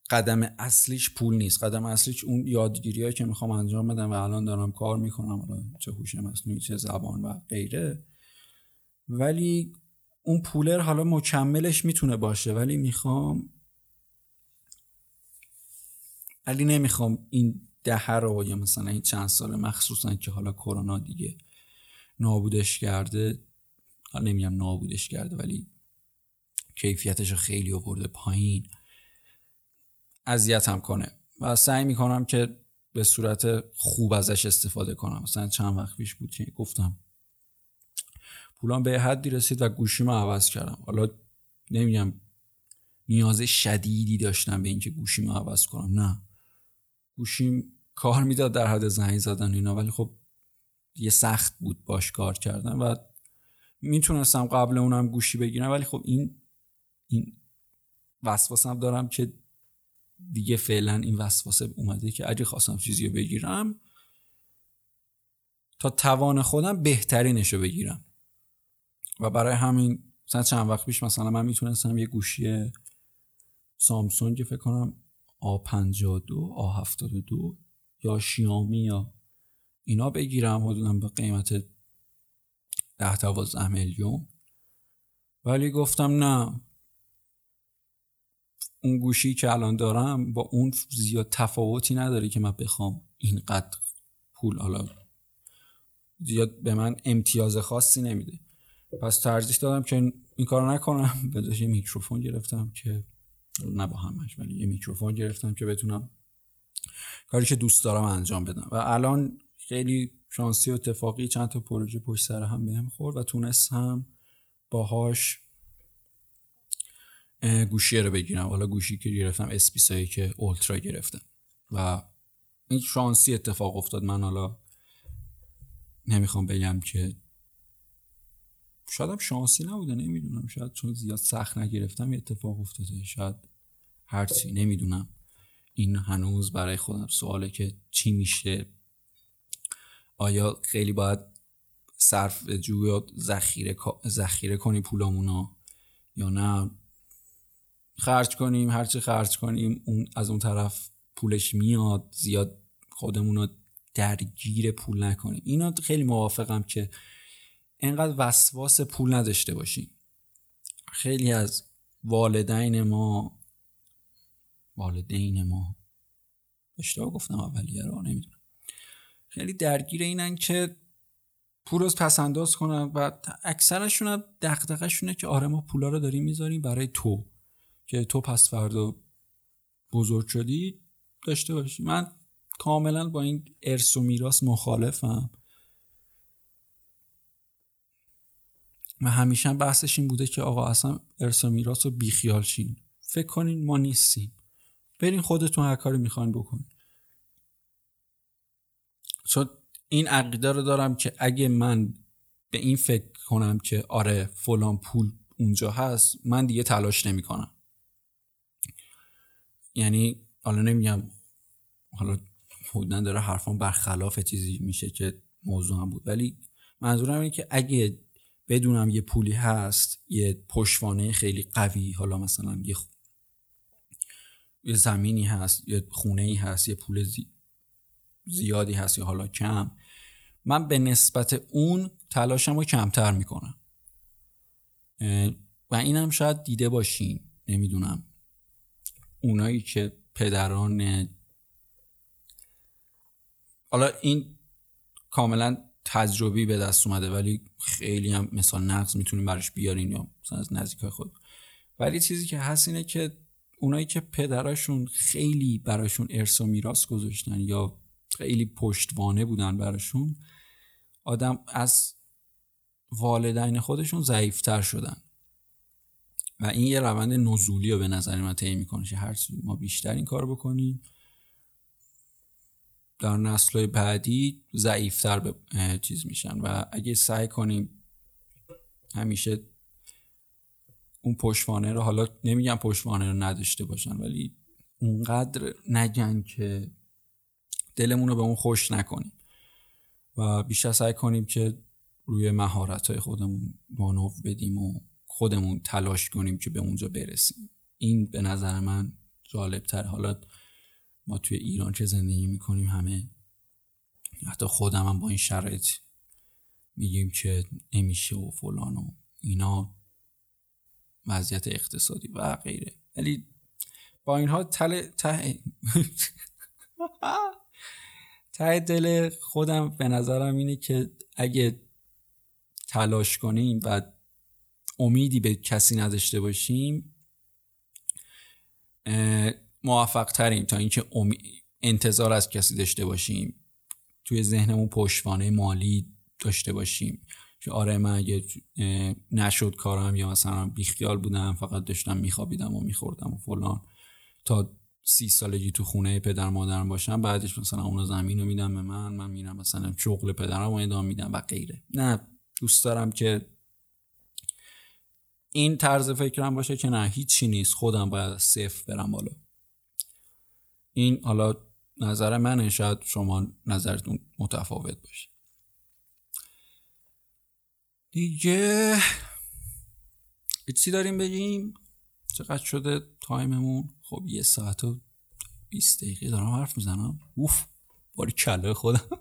قدم اصلیش پول نیست. قدم اصلیش اون یادگیری که می‌خوام انجام بدم و الان دارم کار می‌کنم چه هوش مصنوعی چه زبان و غیره. ولی اون پولر حالا مکملش می‌تونه باشه ولی می‌خوام ولی نمی‌خوام این دهه رو یا مثلا این چند سال مخصوصا که حالا کرونا دیگه نابودش کرده نمیگم نابودش کرده ولی کیفیتش رو خیلی آورده پایین اذیتم کنه. و سعی می‌کنم که به صورت خوب ازش استفاده کنم. مثلا چند وقت پیش بود که گفتم پولان به حدی رسید و گوشیمو عوض کردم. حالا نمیگم نیاز شدیدی داشتم به اینکه گوشیمو عوض کنم. نه. گوشیم کار می‌داد در حد زنگ زدن اینا ولی خب یه سخت بود باش کار کردن و می‌تونستم قبل اونم گوشی بگیرم ولی خب این این وسواسم دارم که دیگه فعلا این وسواسه اومده که اگه خواستم چیزی رو بگیرم تا توان خودم بهترینش رو بگیرم. و برای همین مثلا چند وقت پیش مثلا من می‌تونستم یه گوشی سامسونگ فکر کنم A52 A72 یا شیامی یا اینا بگیرم حدودا به قیمت ده دوازده میلیون. ولی گفتم نه. اون گوشی که الان دارم با اون زیاد تفاوتی نداره که من بخوام اینقدر پول حالا زیاد به من امتیاز خاصی نمیده. پس ترجیح دادم که این کار نکنم. به یه میکروفون گرفتم که نه با همش ولی یه میکروفون گرفتم که بتونم کاری که دوست دارم انجام بدم. و الان خیلی شانسی و اتفاقی چند تا پروژه پشت سر هم بهم خورد و تونستم باهاش گوشی رو بگیرم. حالا گوشی که گرفتم اسپیسایی که اولترا گرفتم. و این شانسی اتفاق افتاد. من حالا نمی‌خوام بگم که شاید هم شانسی نبوده نمی‌دونم. شاید چون زیاد سخت نگرفتم یه اتفاق افتاده. شاید هرچی نمی‌دونم. این هنوز برای خودم سواله که چی میشه. آیا خیلی باید صرف جو یا ذخیره ذخیره کنی پولامونو یا نه؟ خرج کنیم هرچی خرج کنیم اون از اون طرف پولش میاد زیاد خودمون رو درگیر پول نکنیم. اینا خیلی موافقم که انقدر وسواس پول نداشته باشیم. خیلی از والدین ما والدین ما. اشتباه گفتم اولیه رو نمی‌دونم. خیلی درگیر اینن که پول رو پس انداز کنن و اکثرشون دقدقشونه که آره ما پولا رو داریم می‌ذاریم برای تو. که تو پس فردا بزرگ شدی داشته باشی. من کاملا با این ارث و میراث مخالفم. و همیشه بحثش این بوده که آقا اصلا ارث و میراث رو بیخیال شین فکر کنین ما نیستیم. برین خودتون هر کاری می‌خواین بکنین. چون این عقیده رو دارم که اگه من به این فکر کنم که آره فلان پول اونجا هست من دیگه تلاش نمی‌کنم. یعنی حالا نمیگم حالا بودن داره حرفان برخلاف چیزی میشه که موضوع هم بود. ولی منظورم اینه که اگه بدونم یه پولی هست یه پشوانه خیلی قوی حالا مثلا یه, یه زمینی هست یه خونه ای هست یه پول زیادی هست یا حالا کم. من به نسبت اون تلاشم رو کمتر می‌کنم. و اینم شاید دیده باشین نمی‌دونم. اونایی که پدران حالا این کاملا تجربی به دست اومده ولی خیلی هم مثال نقض می‌تونیم براش بیارین یا مثلا از نزدیک خود. ولی چیزی که هست اینه که اونایی که پدراشون خیلی براشون ارث و میراث گذاشتن یا خیلی پشتوانه بودن براشون آدم از والدین خودشون ضعیفتر شدن. و این یه روند نزولی رو به نظر من طی می‌کنه هر ما بیشتر این کار بکنیم. در نسل بعدی ضعیفتر به چیز میشن. و اگه سعی کنیم همیشه اون پشتوانه رو حالا نمیگم پشتوانه رو نداشته باشن ولی اونقدر نگن که دلمون رو به اون خوش نکنیم. و بیشتر سعی کنیم که روی مهارت های خودمون مانو بدیم و خودمون تلاش کنیم که به اونجا برسیم. این به نظر من جالب تر حالا ما توی ایران که زندگی می‌کنیم همه. حتی خودم هم با این شرایط میگیم که نمیشه و فلان و اینا. وضعیت اقتصادی و غیره. ولی با اینها تل ته ته دل خودم به نظرم اینه که اگه تلاش کنیم و امیدی به کسی نداشته باشیم موفق تریم تا اینکه انتظار از کسی داشته باشیم. توی ذهنمون پشتوانه مالی داشته باشیم. که آره من اگه نشد کارم یا مثلا بیخیال بودم فقط داشتم میخوابیدم و میخوردم و فلان. تا سی سالگی تو خونه پدر مادرم باشم بعدش مثلا اونو زمین رو میدم به من من میرم مثلا شغل پدرم رو ادامه میدم و غیره. نه دوست دارم که این طرز فکرم باشه که نه هیچی نیست. خودم باید صفر برم بالا. این حالا نظر منه شاید شما نظرتون متفاوت باشه. دیگه چی داریم بگیم؟ چقدر شده تایممون؟ خب یه ساعت و 20 دقیقه دارم حرف می‌زنم. اوف باری کله خودم.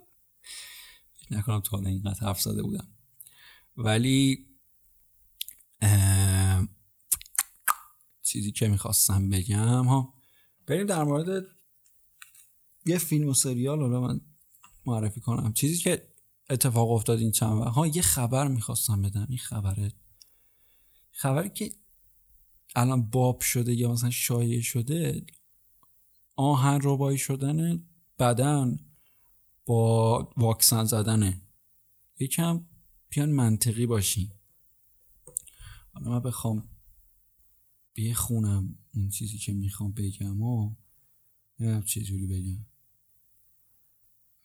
فکر نکنم تا حالا اینقدر حرف زده بودم. ولی چیزی که می‌خواستم بگم ها بریم در مورد یه فیلم و سریال حالا من معرفی کنم. چیزی که اتفاق افتاد این چند وقت ها یه خبر می‌خواستم بدم این خبره. خبری که الان باب شده یا مثلا شایع شده آهن ربایی شدن بدن با واکسن زدنه. یکم بیان منطقی باشیم حالا من بخوام بخونم اون چیزی که می‌خوام بگم و نمی‌دونم چجوری بگم.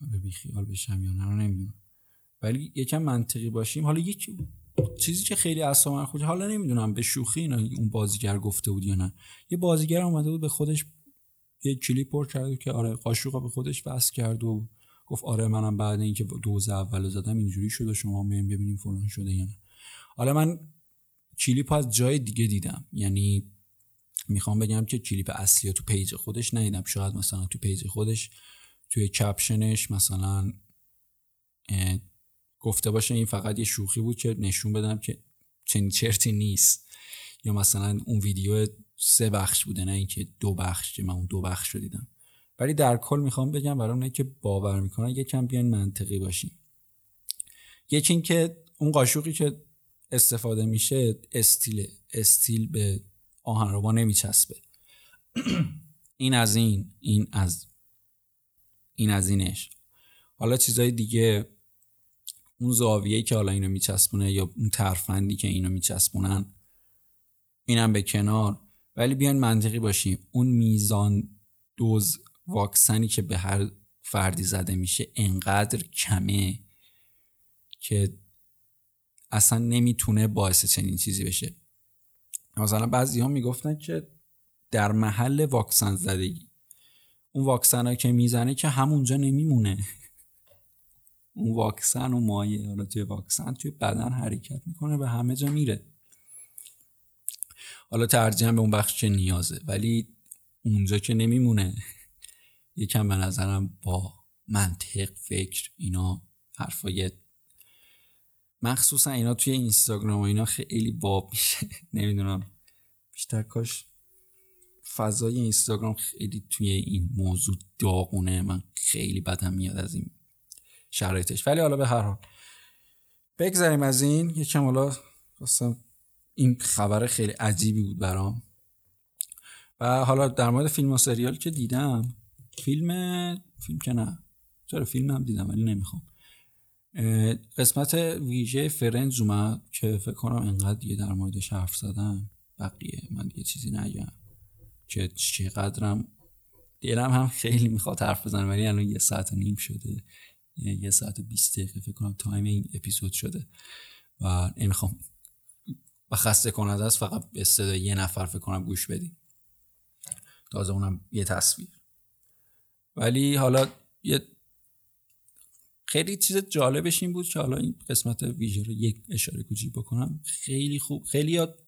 به بیخیال بشم یا نه نمی‌دونم. ولی یکم منطقی باشیم. حالا یک چیزی که خیلی اصلا من حالا نمی‌دونم به شوخی اینا اون بازیگر گفته بود یا نه. یه بازیگر اومده بود به خودش یه کلیپ پر کرد که آره قاشوقا به خودش بس کرد و گفت آره منم بعد اینکه دوز اول زدم اینجوری شد شما میایم ببینیم فلان شده یا نه. حالا من کلیپ از جای دیگه دیدم. یعنی می‌خوام بگم که کلیپ اصلی تو page خودش ندیدم. شاید مثلا تو page خودش توی caption ش مثلا گفته باشه این فقط یه شوخی بود که نشون بدم که چنین چرتی نیست. یا مثلا اون ویدیو سه بخش بوده نه اینکه دو بخش که من اون دو بخش رو دیدم. ولی در کل می‌خوام بگم برای اونایی که باور می‌کنن یکم بیان منطقی باشیم. یکی اینکه اون قاشوقی که استفاده میشه استیل استیل به آهنربا نمیچسبه. این از این این از این از اینش. حالا چیزای دیگه اون زاویه که حالا اینو میچسبونه یا اون ترفندی که اینو میچسبونن اینم به کنار. ولی بیان منطقی باشیم. اون میزان دوز واکسنی که به هر فردی زده میشه انقدر کمه که اصلا نمی‌تونه باعث چنین چیزی بشه. مثلا بعضی ها می‌گفتن که در محل واکسن زدگی اون واکسن که می‌زنه که همونجا نمیمونه. اون واکسن و مایه حالا توی واکسن توی بدن حرکت می‌کنه به همه جا میره. حالا ترجیح به اون بخش که نیازه ولی اونجا که نمیمونه. یکم به نظرم با منطق فکر اینا حرفای مخصوصا اینا توی اینستاگرام و اینا خیلی باب میشه. نمی‌دونم. بیشتر کاش فضای اینستاگرام خیلی توی این موضوع داغونه. من خیلی بدم میاد از این شرایطش. ولی حالا به هر حال بگذاریم از این. یکم حالا این خبر خیلی عجیبی بود برام. و حالا در مورد فیلم و سریال که دیدم فیلم فیلم که نه. چرا فیلم هم دیدم ولی نمی‌خوام. قسمت ویژه فرنز اومد که فکر کنم انقدر دیگه در موردش حرف زدن. بقیه من دیگه چیزی نگم. که چقدرم دلم هم خیلی می‌خواد حرف بزنم ولی الان یه ساعت و نیم شده. یه ساعت و بیست دقیقه فکر کنم تایم این اپیزود شده. و نمی‌خوام و خسته کننده است فقط به صدای یه نفر فکر کنم گوش بدیم تازه اونم یه تصویر. ولی حالا یه خیلی چیز جالبش این بود که حالا این قسمت ویژه رو یک اشاره کوچیک بکنم. خیلی خوب خیلی یاد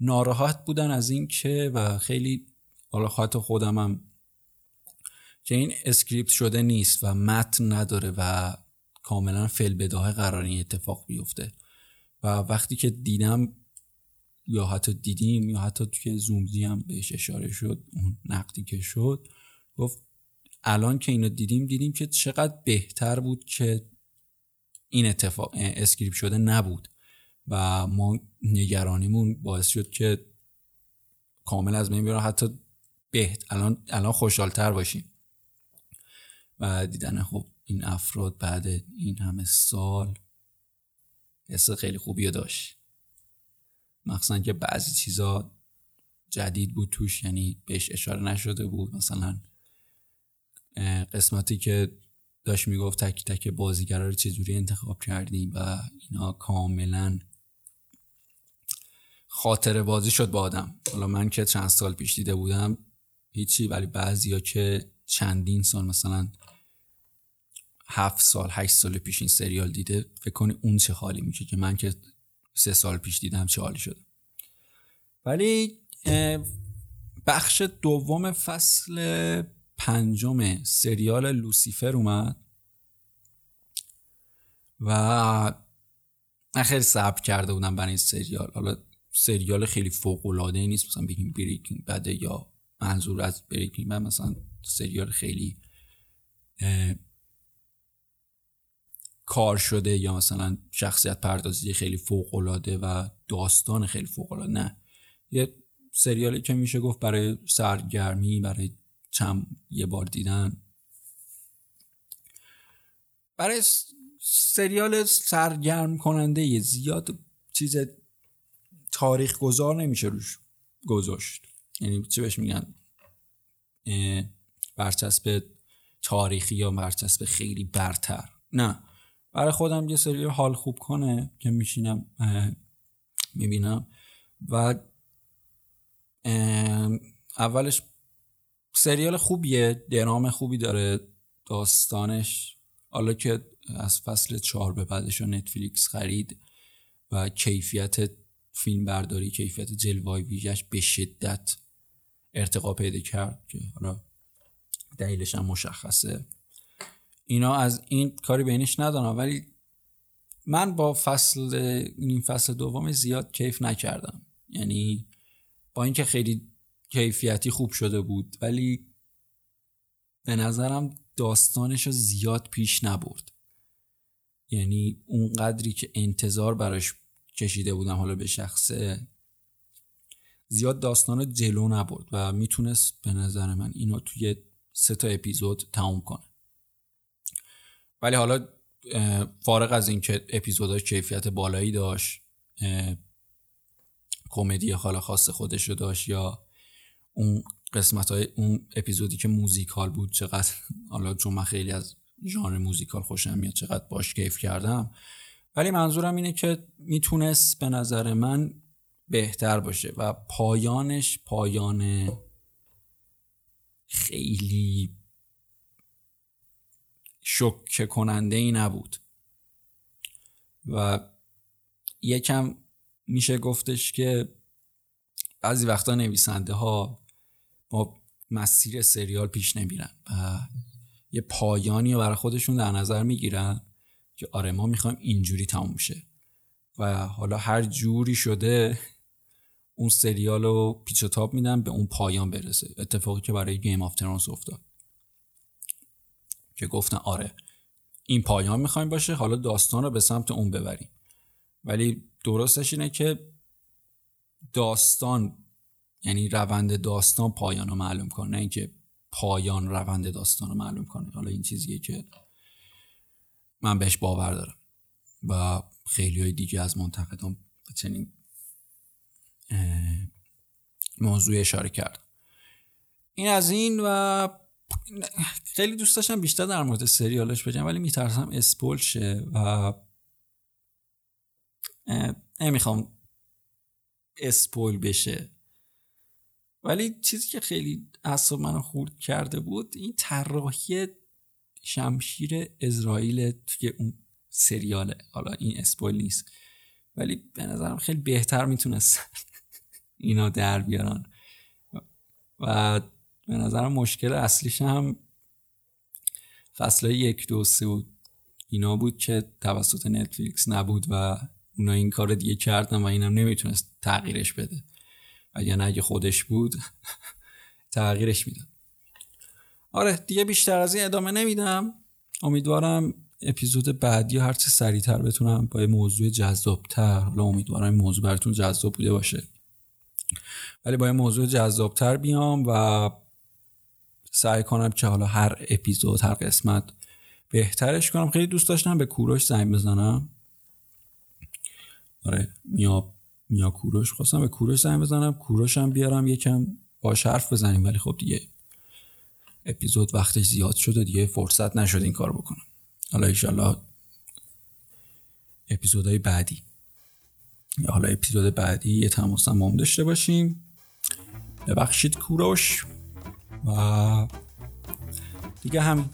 ناراحت بودن از این که و خیلی حالا حتی خودم هم که این اسکریپت شده نیست و متن نداره و کاملا full بداهه قرار این اتفاق بیفته. و وقتی که دیدم یا حتی دیدیم یا حتی توی زومزی هم بهش اشاره شد اون نقدی که شد گفت الان که اینو دیدیم دیدیم که چقدر بهتر بود که این اتفاق script شده نبود. و ما نگرانیمون باعث شد که کامل از بین حتی بهت الان الان خوشحالتر باشیم. و دیدن خب این افراد بعد این همه سال حس خیلی خوبی داشت. مخصوصا که بعضی چیزا جدید بود توش یعنی بهش اشاره نشده بود. مثلا قسمتی که داشت می‌گفت تک تک بازیگرا رو چجوری انتخاب کردیم و اینا کاملا خاطر بازی شد با آدم. حالا من که چند سال پیش دیده بودم هیچی ولی بعضیا که چندین سال مثلا هفت سال هشت سال پیش این سریال دیده فکر کنی اون چه حالی میشه که من که سه سال پیش دیدم چه حالی شده. ولی بخش دوم فصل پنجم سریال لوسیفر اومد و من خیلی صبر کرده بودم برای این سریال. حالا سریال خیلی فوق العاده نیست. مثلا بگیم بریکینگ بده یا منظور از بریکینگ بد مثلا سریال خیلی کار شده یا مثلا شخصیت پردازی خیلی فوق العاده و داستان خیلی فوق العاده نه. یه سریالی که میشه گفت برای سرگرمی برای چند یه بار دیدن. برای سریال سرگرم کننده زیاد چیز تاریخ گذار نمیشه روش گذاشت. یعنی چی بهش میگن؟ برچسب تاریخی یا برچسب خیلی برتر. نه. برای خودم یه سری حال خوب کنه که میشینم می‌بینم. و اولش سریال خوبیه درام خوبی داره داستانش. حالا که از فصل چهار به بعدش رو نتفلیکس خرید و کیفیت فیلم برداری کیفیت جلوای ویژش به شدت ارتقا پیدا کرد که حالا دلیلش هم مشخصه. اینا از این کاری بینش ندارم ولی من با فصل این فصل دوم زیاد کیف نکردم. یعنی با اینکه خیلی کیفیتی خوب شده بود ولی به نظرم داستانش رو زیاد پیش نبرد. یعنی اون قدری که انتظار براش کشیده بودم حالا به شخصه زیاد داستان جلو نبرد و می‌تونست به نظر من اینو توی سه تا اپیزود تموم کنه. ولی حالا فارغ از اینکه اپیزوداش کیفیت بالایی داشت کمدی حالا خاص خودش رو داشت یا اون قسمت های اون اپیزودی که موزیکال بود چقدر حالا چون من خیلی از ژانر موزیکال خوشم میاد چقدر باش کیف کردم ولی منظورم اینه که می‌تونست به نظر من بهتر باشه و پایانش پایان خیلی شکه کننده ای نبود. و یکم میشه گفتش که بعضی وقتا نویسنده ها با مسیر سریال پیش نمیرن و یه پایانی رو برای خودشون در نظر می‌گیرن. که آره ما می‌خوایم اینجوری تموم شه و حالا هر جوری شده اون سریال رو پیچ و تاب میدن به اون پایان برسه. اتفاقی که برای گیم آف ترونز افتاد. که گفتن آره این پایان می‌خوایم باشه حالا داستان رو به سمت اون ببریم. ولی درستش اینه که داستان یعنی روند داستان پایان رو معلوم کنه نه اینکه پایان روند داستان رو معلوم کنه. حالا این چیزیه که من بهش باور دارم. و خیلی های دیگه از منتقدان به چنین موضوع اشاره کرد. این از این و خیلی دوست داشتم بیشتر در مورد سریالش بگم ولی میترسم اسپول شه و نمی‌خوام اسپول بشه. ولی چیزی که خیلی اصاب منو خورد کرده بود این طراحی شمشیر اسرائیل توی اون سریاله. حالا این اسپویل نیست. ولی به نظرم خیلی بهتر می‌تونست اینا در بیارن. و به نظرم مشکل اصلیش هم فصل یک دو سه بود اینا بود که توسط نتفلیکس نبود و اونا این کار دیگه کردن و اینم نمی‌تونست تغییرش بده. اگر اگه خودش بود تغییرش می‌داد. آره دیگه بیشتر از این ادامه نمیدم. امیدوارم اپیزود بعدی هر چه سریعتر بتونم با یه موضوع جذابتر حالا امیدوارم این موضوع براتون جذاب بوده باشه. ولی با یه موضوع جذابتر بیام و سعی کنم که حالا هر اپیزود هر قسمت بهترش کنم. خیلی دوست داشتم به کوروش زنگ بزنم. آره میا میا کوروش. خواستم به کوروش زنگ بزنم. کوروشم بیارم یکم باش حرف بزنیم ولی خب دیگه اپیزود وقتش زیاد شده دیگه فرصت نشد این کار بکنم. حالا ایشالله اپیزودهای بعدی. یا حالا اپیزود بعدی یه تماس هم داشته باشیم ببخشید کوروش و دیگه همین.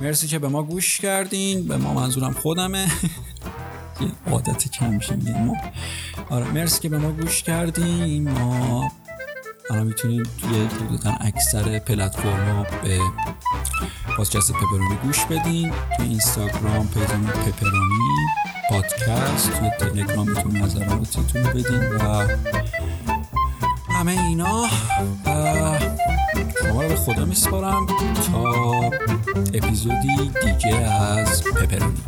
مرسی که به ما گوش کردین. به ما منظورم خودمه. یه عادت کم میشه ما. آره مرسی که به ما گوش کردین. ما الان می‌تونید توی حدودا اکثر پلتفرما به پادکست پپرونی گوش بدین. توی اینستاگرام پیجمون پپرونی پادکست توی تلگرام می‌تونید نظراتتون بدین و همه اینا. شما رو به خدا میسپارم تا اپیزودی دیگه از پپرونی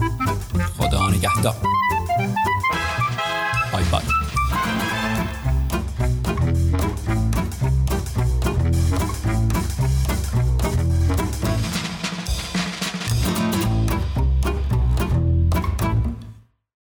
خدا نگهدار.